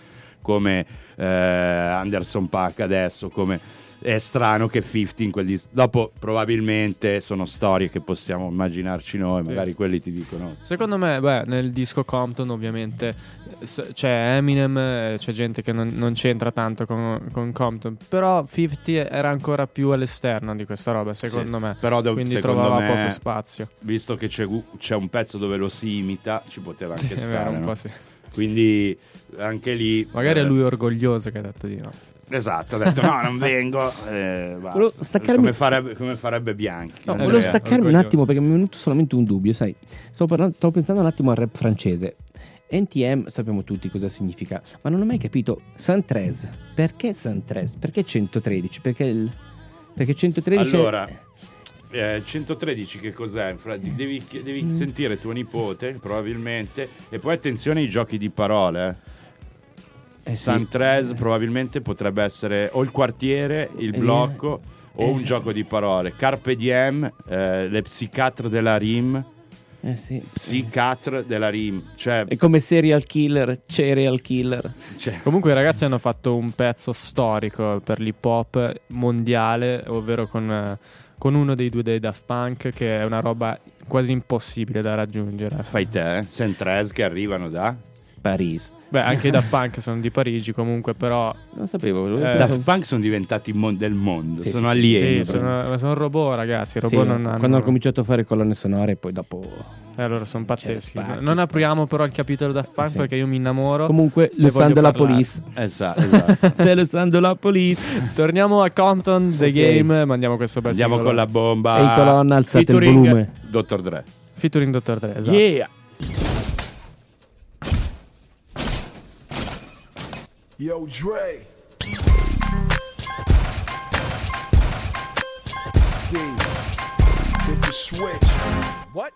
come eh, Anderson Paak adesso, come è strano che 50 in quel disco. Dopo probabilmente sono storie che possiamo immaginarci noi, magari quelli ti dicono Secondo me, beh, nel disco Compton ovviamente c'è Eminem, eh, c'è gente che non, non c'entra tanto con, con Compton, però 50 era ancora più all'esterno di questa roba, secondo Sì, me. Però do- Quindi trovava me, poco spazio. Visto che c'è, c'è un pezzo dove lo si imita, ci poteva anche Sì, stare. vero, no? sì. Quindi anche lì. Magari eh, è lui orgoglioso che ha detto di no. Esatto, ha detto no, non vengo. eh, staccarmi- come, farebbe, come farebbe Bianchi. No, Andrea. volevo staccarmi un attimo perché mi è venuto solamente un dubbio, sai. Stavo, parlando- stavo pensando un attimo al rap francese. NTM sappiamo tutti cosa significa, ma non ho mai capito. Santrez, perché Santrez? Perché 113? Perché, il, perché 113 è- Allora, eh, 113 che cos'è? Devi, devi Mm. sentire tuo nipote, probabilmente. E poi attenzione ai giochi di parole. eh. Eh sì. Santrez probabilmente potrebbe essere o il quartiere, il Eh, blocco o eh, un gioco di parole. Carpe diem, eh, le psichiatre della RIM. Eh sì. Psichiatre della RIM. Cioè, È come serial killer, serial killer. cioè, Comunque i ragazzi hanno fatto un pezzo storico per l'hip hop mondiale, ovvero con, eh, con uno dei due dei Daft Punk, che è una roba quasi impossibile da raggiungere. fai te, eh? Santrez che arrivano da... Paris. Beh, anche i Daft Punk sono di Parigi comunque, però... Non sapevo. Eh, Daft Punk sono diventati mon- del mondo, Sì, sono sì, alieni. Sì, sono, ma sono robot, ragazzi. i Sì, Robot non hanno... Quando hanno cominciato a fare colonne sonore, poi dopo. Eh, allora sono pazzeschi. Sparky, non apriamo però il capitolo Daft Punk Sì. perché io mi innamoro. Comunque, lo sanno la parlare. police. Esatto, esatto. Se lo sanno la police. Torniamo a Compton, The Ok. Game, mandiamo questo bel Andiamo singolo. con la bomba. E in colonna alzate il Featuring volume. Dr. Dre. Featuring Dr. Dre, esatto. Yeah. Yo, Dre. Ski. Hit the switch. What?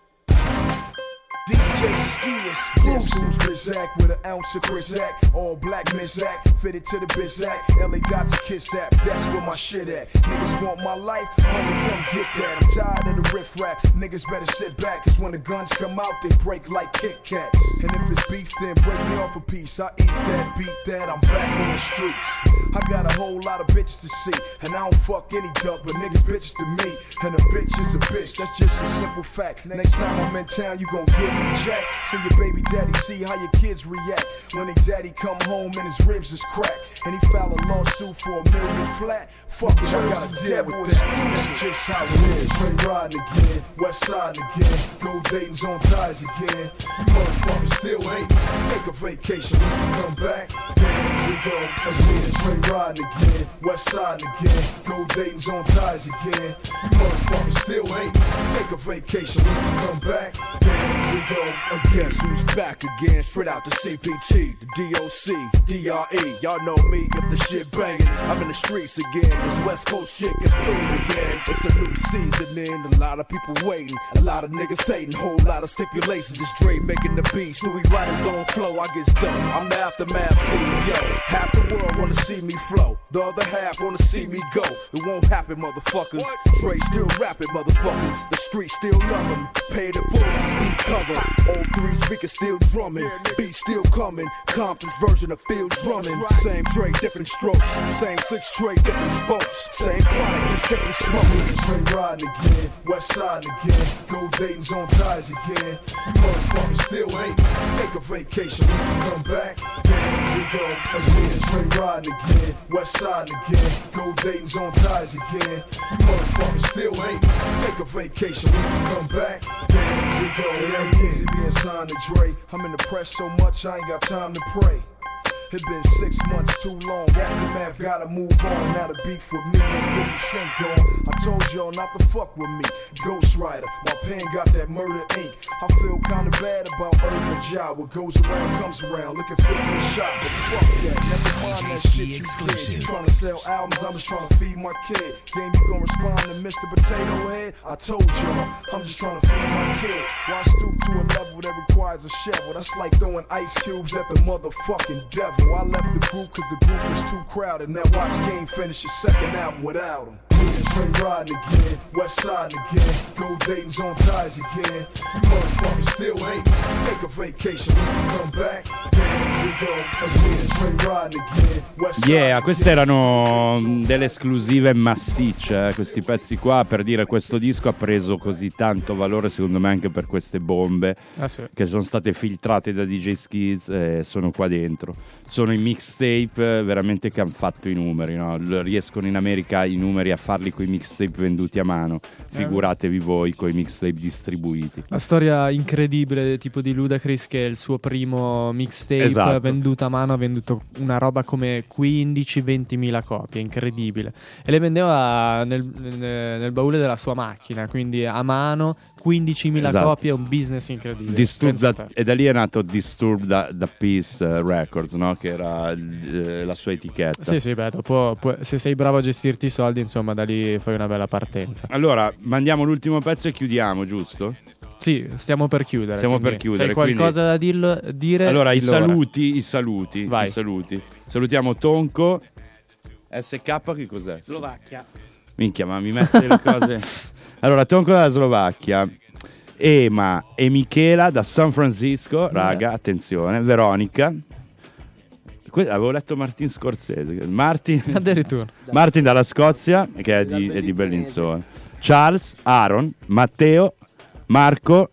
DJ Ski exclusive. Bizak with an ounce of Chrizak. All black Mizak. Fitted to the Bizak. LA got the Kiss app. That's where my shit at. Niggas want my life. Homie, come get that. I'm tired of the riff rap. Niggas better sit back. Cause when the guns come out, they break like Kit Kats. And if it's beef, then break me off a piece. I eat that, beat that. I'm back on the streets. I got a whole lot of bitches to see. And I don't fuck any duck, but niggas bitches to me. And a bitch is a bitch. That's just a simple fact. Next time I'm in town, you gon' give me jack. Send your baby daddy, see how your kids react. When they daddy come home and his ribs is cracked. And he filed a lawsuit for a million flat. Fuck it, I gotta deal with that. That's just how it is. Straight riding again, west side again. Go Dayton's on ties again. You motherfuckers still hate. Take a vacation when you come back. Then we go again. Straight riding again, west side again. Go Dayton's on ties again. You motherfuckers still hate. Take a vacation when you come back. Then we go again. Guess who's back again? Straight out the CPT, the DOC, DRE. Y'all know me if the shit banging. I'm in the streets again. This West Coast shit get played again. It's a new season in. A lot of people waiting. A lot of niggas hating. Whole lot of stipulations. This Dre making the beats. Do we write his own flow? I get dumb. I'm the aftermath CEO. Half the world wanna see me flow. The other half wanna see me go. It won't happen, motherfuckers. Dre still rapping, motherfuckers. The streets still love him. Pay the is deep cover. Old three speakers still drumming. Beats still coming. Compton's version of field drumming. Same Dre, different strokes. Same six Dre, different spokes. Same chronic, just different smoke. Straight riding again, west side again. Go Dayton's on ties again. Motherfuckers still hate. Take a vacation when you come back. Then we go again. Straight riding again, west side again. Go Dayton's on ties again. You motherfuckers still hate. Take a vacation we can come back. Damn, we go It ain't easy being signed to Dre. I'm in the press so much I ain't got time to pray. It been six months too long. Aftermath gotta move on. Now the beef with me and 50 Cent gone. I told y'all not to fuck with me. Ghost Rider, my pen got that murder ink. I feel kinda bad about Irvin Ja. What goes around comes around. Looking for a shot, but fuck that. Never mind that shit you did. You to sell albums, I'm just trying to feed my kid. Game, you gon' respond to Mr. Potato Head? I told y'all, I'm just trying to feed my kid. Why stoop to a level that requires a shovel? That's like throwing ice cubes at the motherfucking devil. I left the group cause the group was too crowded. Now watch Game finish his second album without him. Straight riding again, west side again. Go Dayton's on ties again. You motherfuckers still hate. Take a vacation when you come back. We Yeah, queste erano mm, delle esclusive massicce, eh, questi pezzi qua, per dire questo disco ha preso così tanto valore secondo me anche per queste bombe Ah, sì. che sono state filtrate da DJ Skids e sono qua dentro. Sono i mixtape eh, veramente che hanno fatto i numeri, no? Riescono in America i numeri a farli con i mixtape venduti a mano, figuratevi voi con i mixtape distribuiti. La storia incredibile tipo di Ludacris che il suo primo mixtape Esatto. venduto a mano ha venduto una roba come 15-20 mila copie, incredibile. E le vendeva nel- nel baule della sua macchina, quindi a mano 15.000 Esatto. copie, è un business incredibile. Disturb da- e da lì è nato Disturb da, da Peace eh, Records, no? che era eh, la sua etichetta. Sì, sì, beh, dopo pu- se sei bravo a gestirti i soldi, insomma, da lì fai una bella partenza. Allora, mandiamo l'ultimo pezzo e chiudiamo, giusto? Sì, stiamo per chiudere. Stiamo quindi per chiudere, Se hai qualcosa da dirlo- dire, Allora, i ora. saluti, i saluti, Vai. i saluti. Salutiamo Tonco. SK che cos'è? Slovacchia. Minchia, ma mi mette le cose. allora, Tonco dalla Slovacchia. Ema e Michela da San Francisco, raga, attenzione, Veronica. Que- avevo letto Martin Scorsese. Martin, Addirittura. Martin dalla Scozia, che è di, è di Bellinzona. Charles, Aaron, Matteo, Marco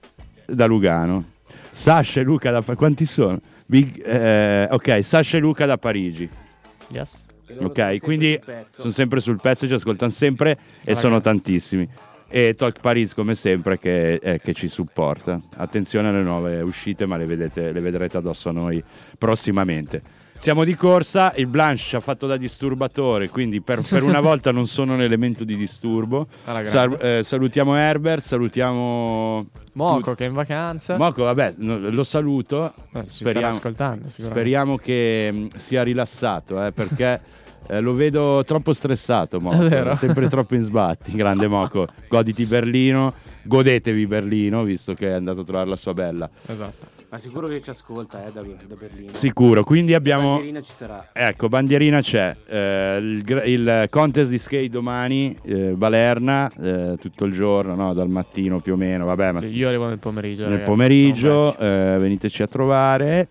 da Lugano. Sasha e Luca da... Quanti sono? Big- eh, ok, Sasha e Luca da Parigi. Yes. Ok, quindi sono sempre sul pezzo, ci ascoltano sempre e Ragazzi. sono tantissimi. E Talk Paris come sempre che, eh, che ci supporta. Attenzione alle nuove uscite, ma le, vedete- le vedrete addosso a noi prossimamente. Siamo di corsa, il Blanche ci ha fatto da disturbatore, quindi per, per una volta non sono un elemento di disturbo. Alla Sal- eh, salutiamo Herbert, salutiamo... Moco che è in vacanza. Moco, vabbè, no, lo saluto. Eh, ci starà ascoltando, sicuramente. speriamo che mh, sia rilassato, eh, perché eh, lo vedo troppo stressato. Moco, sempre troppo in sbatti. Grande Moco, goditi Berlino, godetevi Berlino, visto che è andato a trovare la sua bella. Esatto. Ma sicuro che ci ascolta eh, da, da Berlino. Sicuro, quindi abbiamo... Bandierina ci sarà. Ecco, bandierina c'è, eh, il, il contest di skate domani, eh, Balerna, eh, tutto il giorno, no? dal mattino più o meno, vabbè, ma Sì, io arrivo nel pomeriggio. nel ragazzi, pomeriggio eh, veniteci a trovare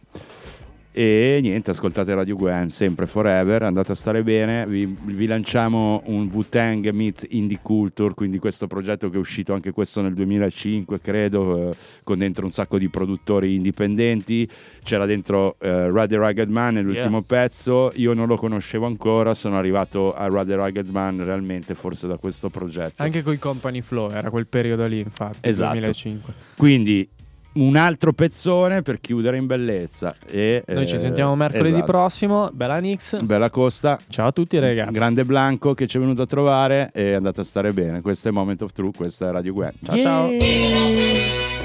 e niente ascoltate Radio Gwen sempre forever andate a stare bene vi, vi lanciamo un Wu-Tang Meet Indie Culture quindi questo progetto che è uscito anche questo nel 2005 credo eh, con dentro un sacco di produttori indipendenti c'era dentro eh, Ruddy Rugged Man nell'ultimo pezzo io non lo conoscevo ancora sono arrivato a Ruddy Rugged Man realmente forse da questo progetto Anche con i Company Flow era quel periodo lì, infatti. Esatto. 2005. Quindi un altro pezzone per chiudere in bellezza. E, Noi ci eh, sentiamo mercoledì esatto. prossimo. Bella Nix. Bella Costa. Ciao a tutti, ragazzi. Grande Blanco che ci è venuto a trovare e andate a stare bene. Questo è Moment of Truth, questa è Radio Gwen. Ciao ciao.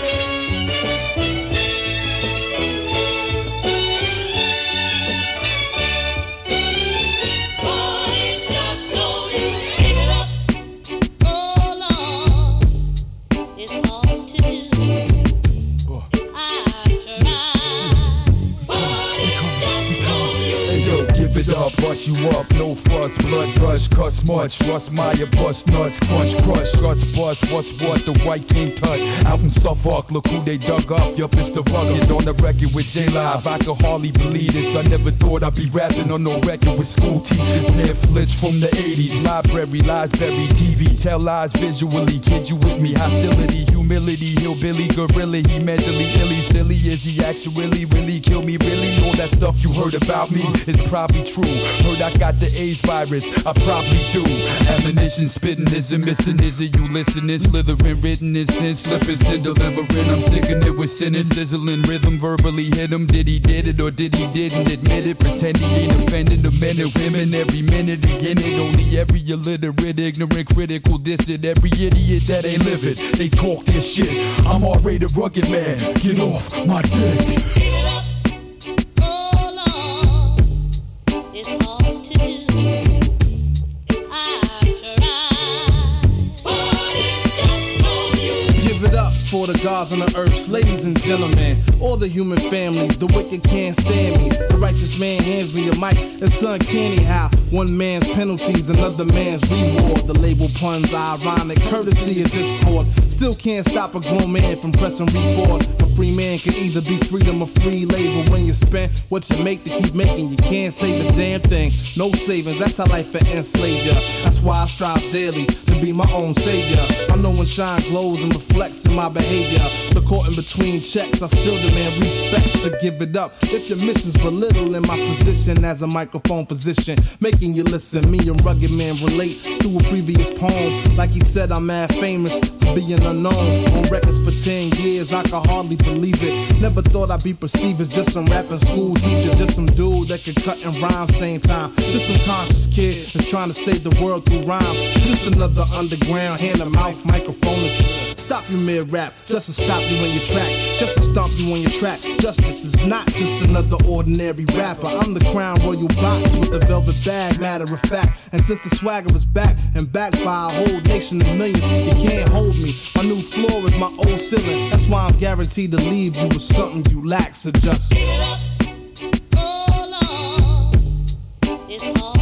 Bust you up, no fuss, blood rush, cuss much, Russ Meyer, bust nuts, crunch, crush, guts bust, what's what, the white king tut, out in Suffolk, look who they dug up, yup, it's the rugged, on the record with J-Live, I could hardly believe this, I never thought I'd be rapping on no record with school teachers, Netflix from the 80s, library, lies buried, TV, tell lies visually, kid you with me, hostility, humility, hillbilly, gorilla, he mentally illy, silly, is he actually really kill me, really, all that stuff you heard about me is probably true, heard I got the AIDS virus, I probably do, ammunition spitting isn't missing, is it? You listening, slithering, written in sin, slipping, sin, delivering, I'm sicking it with sinning, sizzling, rhythm, verbally hit him, did he did it or did he didn't? Admit it, pretend he ain't offending the men and women, every minute he in it, only every illiterate, ignorant, critical, diss every idiot that ain't live it, they talk their shit, I'm already rugged man, get off my dick. Gods on the earth, ladies and gentlemen, all the human families. The wicked can't stand me. The righteous man hands me a mic. It's uncanny how one man's penalties, another man's reward. The label puns ironic, courtesy is discord. Still can't stop a grown man from pressing record. A free man can either be freedom or free labor. When you spend what you make to keep making, you can't save a damn thing. No savings, that's how life will enslave ya. That's why I strive daily to be my own savior. I know when shine glows and reflects in my behavior. So caught in between checks, I still demand respect. So give it up if your mission's belittling my position as a microphone physician, making you listen. Me and rugged man relate to a previous poem. Like he said, I'm mad famous for being unknown. On records for 10 years, I can hardly believe it. Never thought I'd be perceived as just some rapping school teacher, just some dude that could cut and rhyme same time. Just some conscious kid that's trying to save the world through rhyme. Just another underground hand to mouth microphonist. Stop you mid rap, just to stop you in your tracks, just to stomp you on your track. Justice is not just another ordinary rapper. I'm the crown royal box with the velvet bag, matter of fact. And since the swagger is back and backed by a whole nation of millions, you can't hold me. My new floor is my old ceiling. That's why I'm guaranteed to leave you with something you lack. So just. Oh, it's all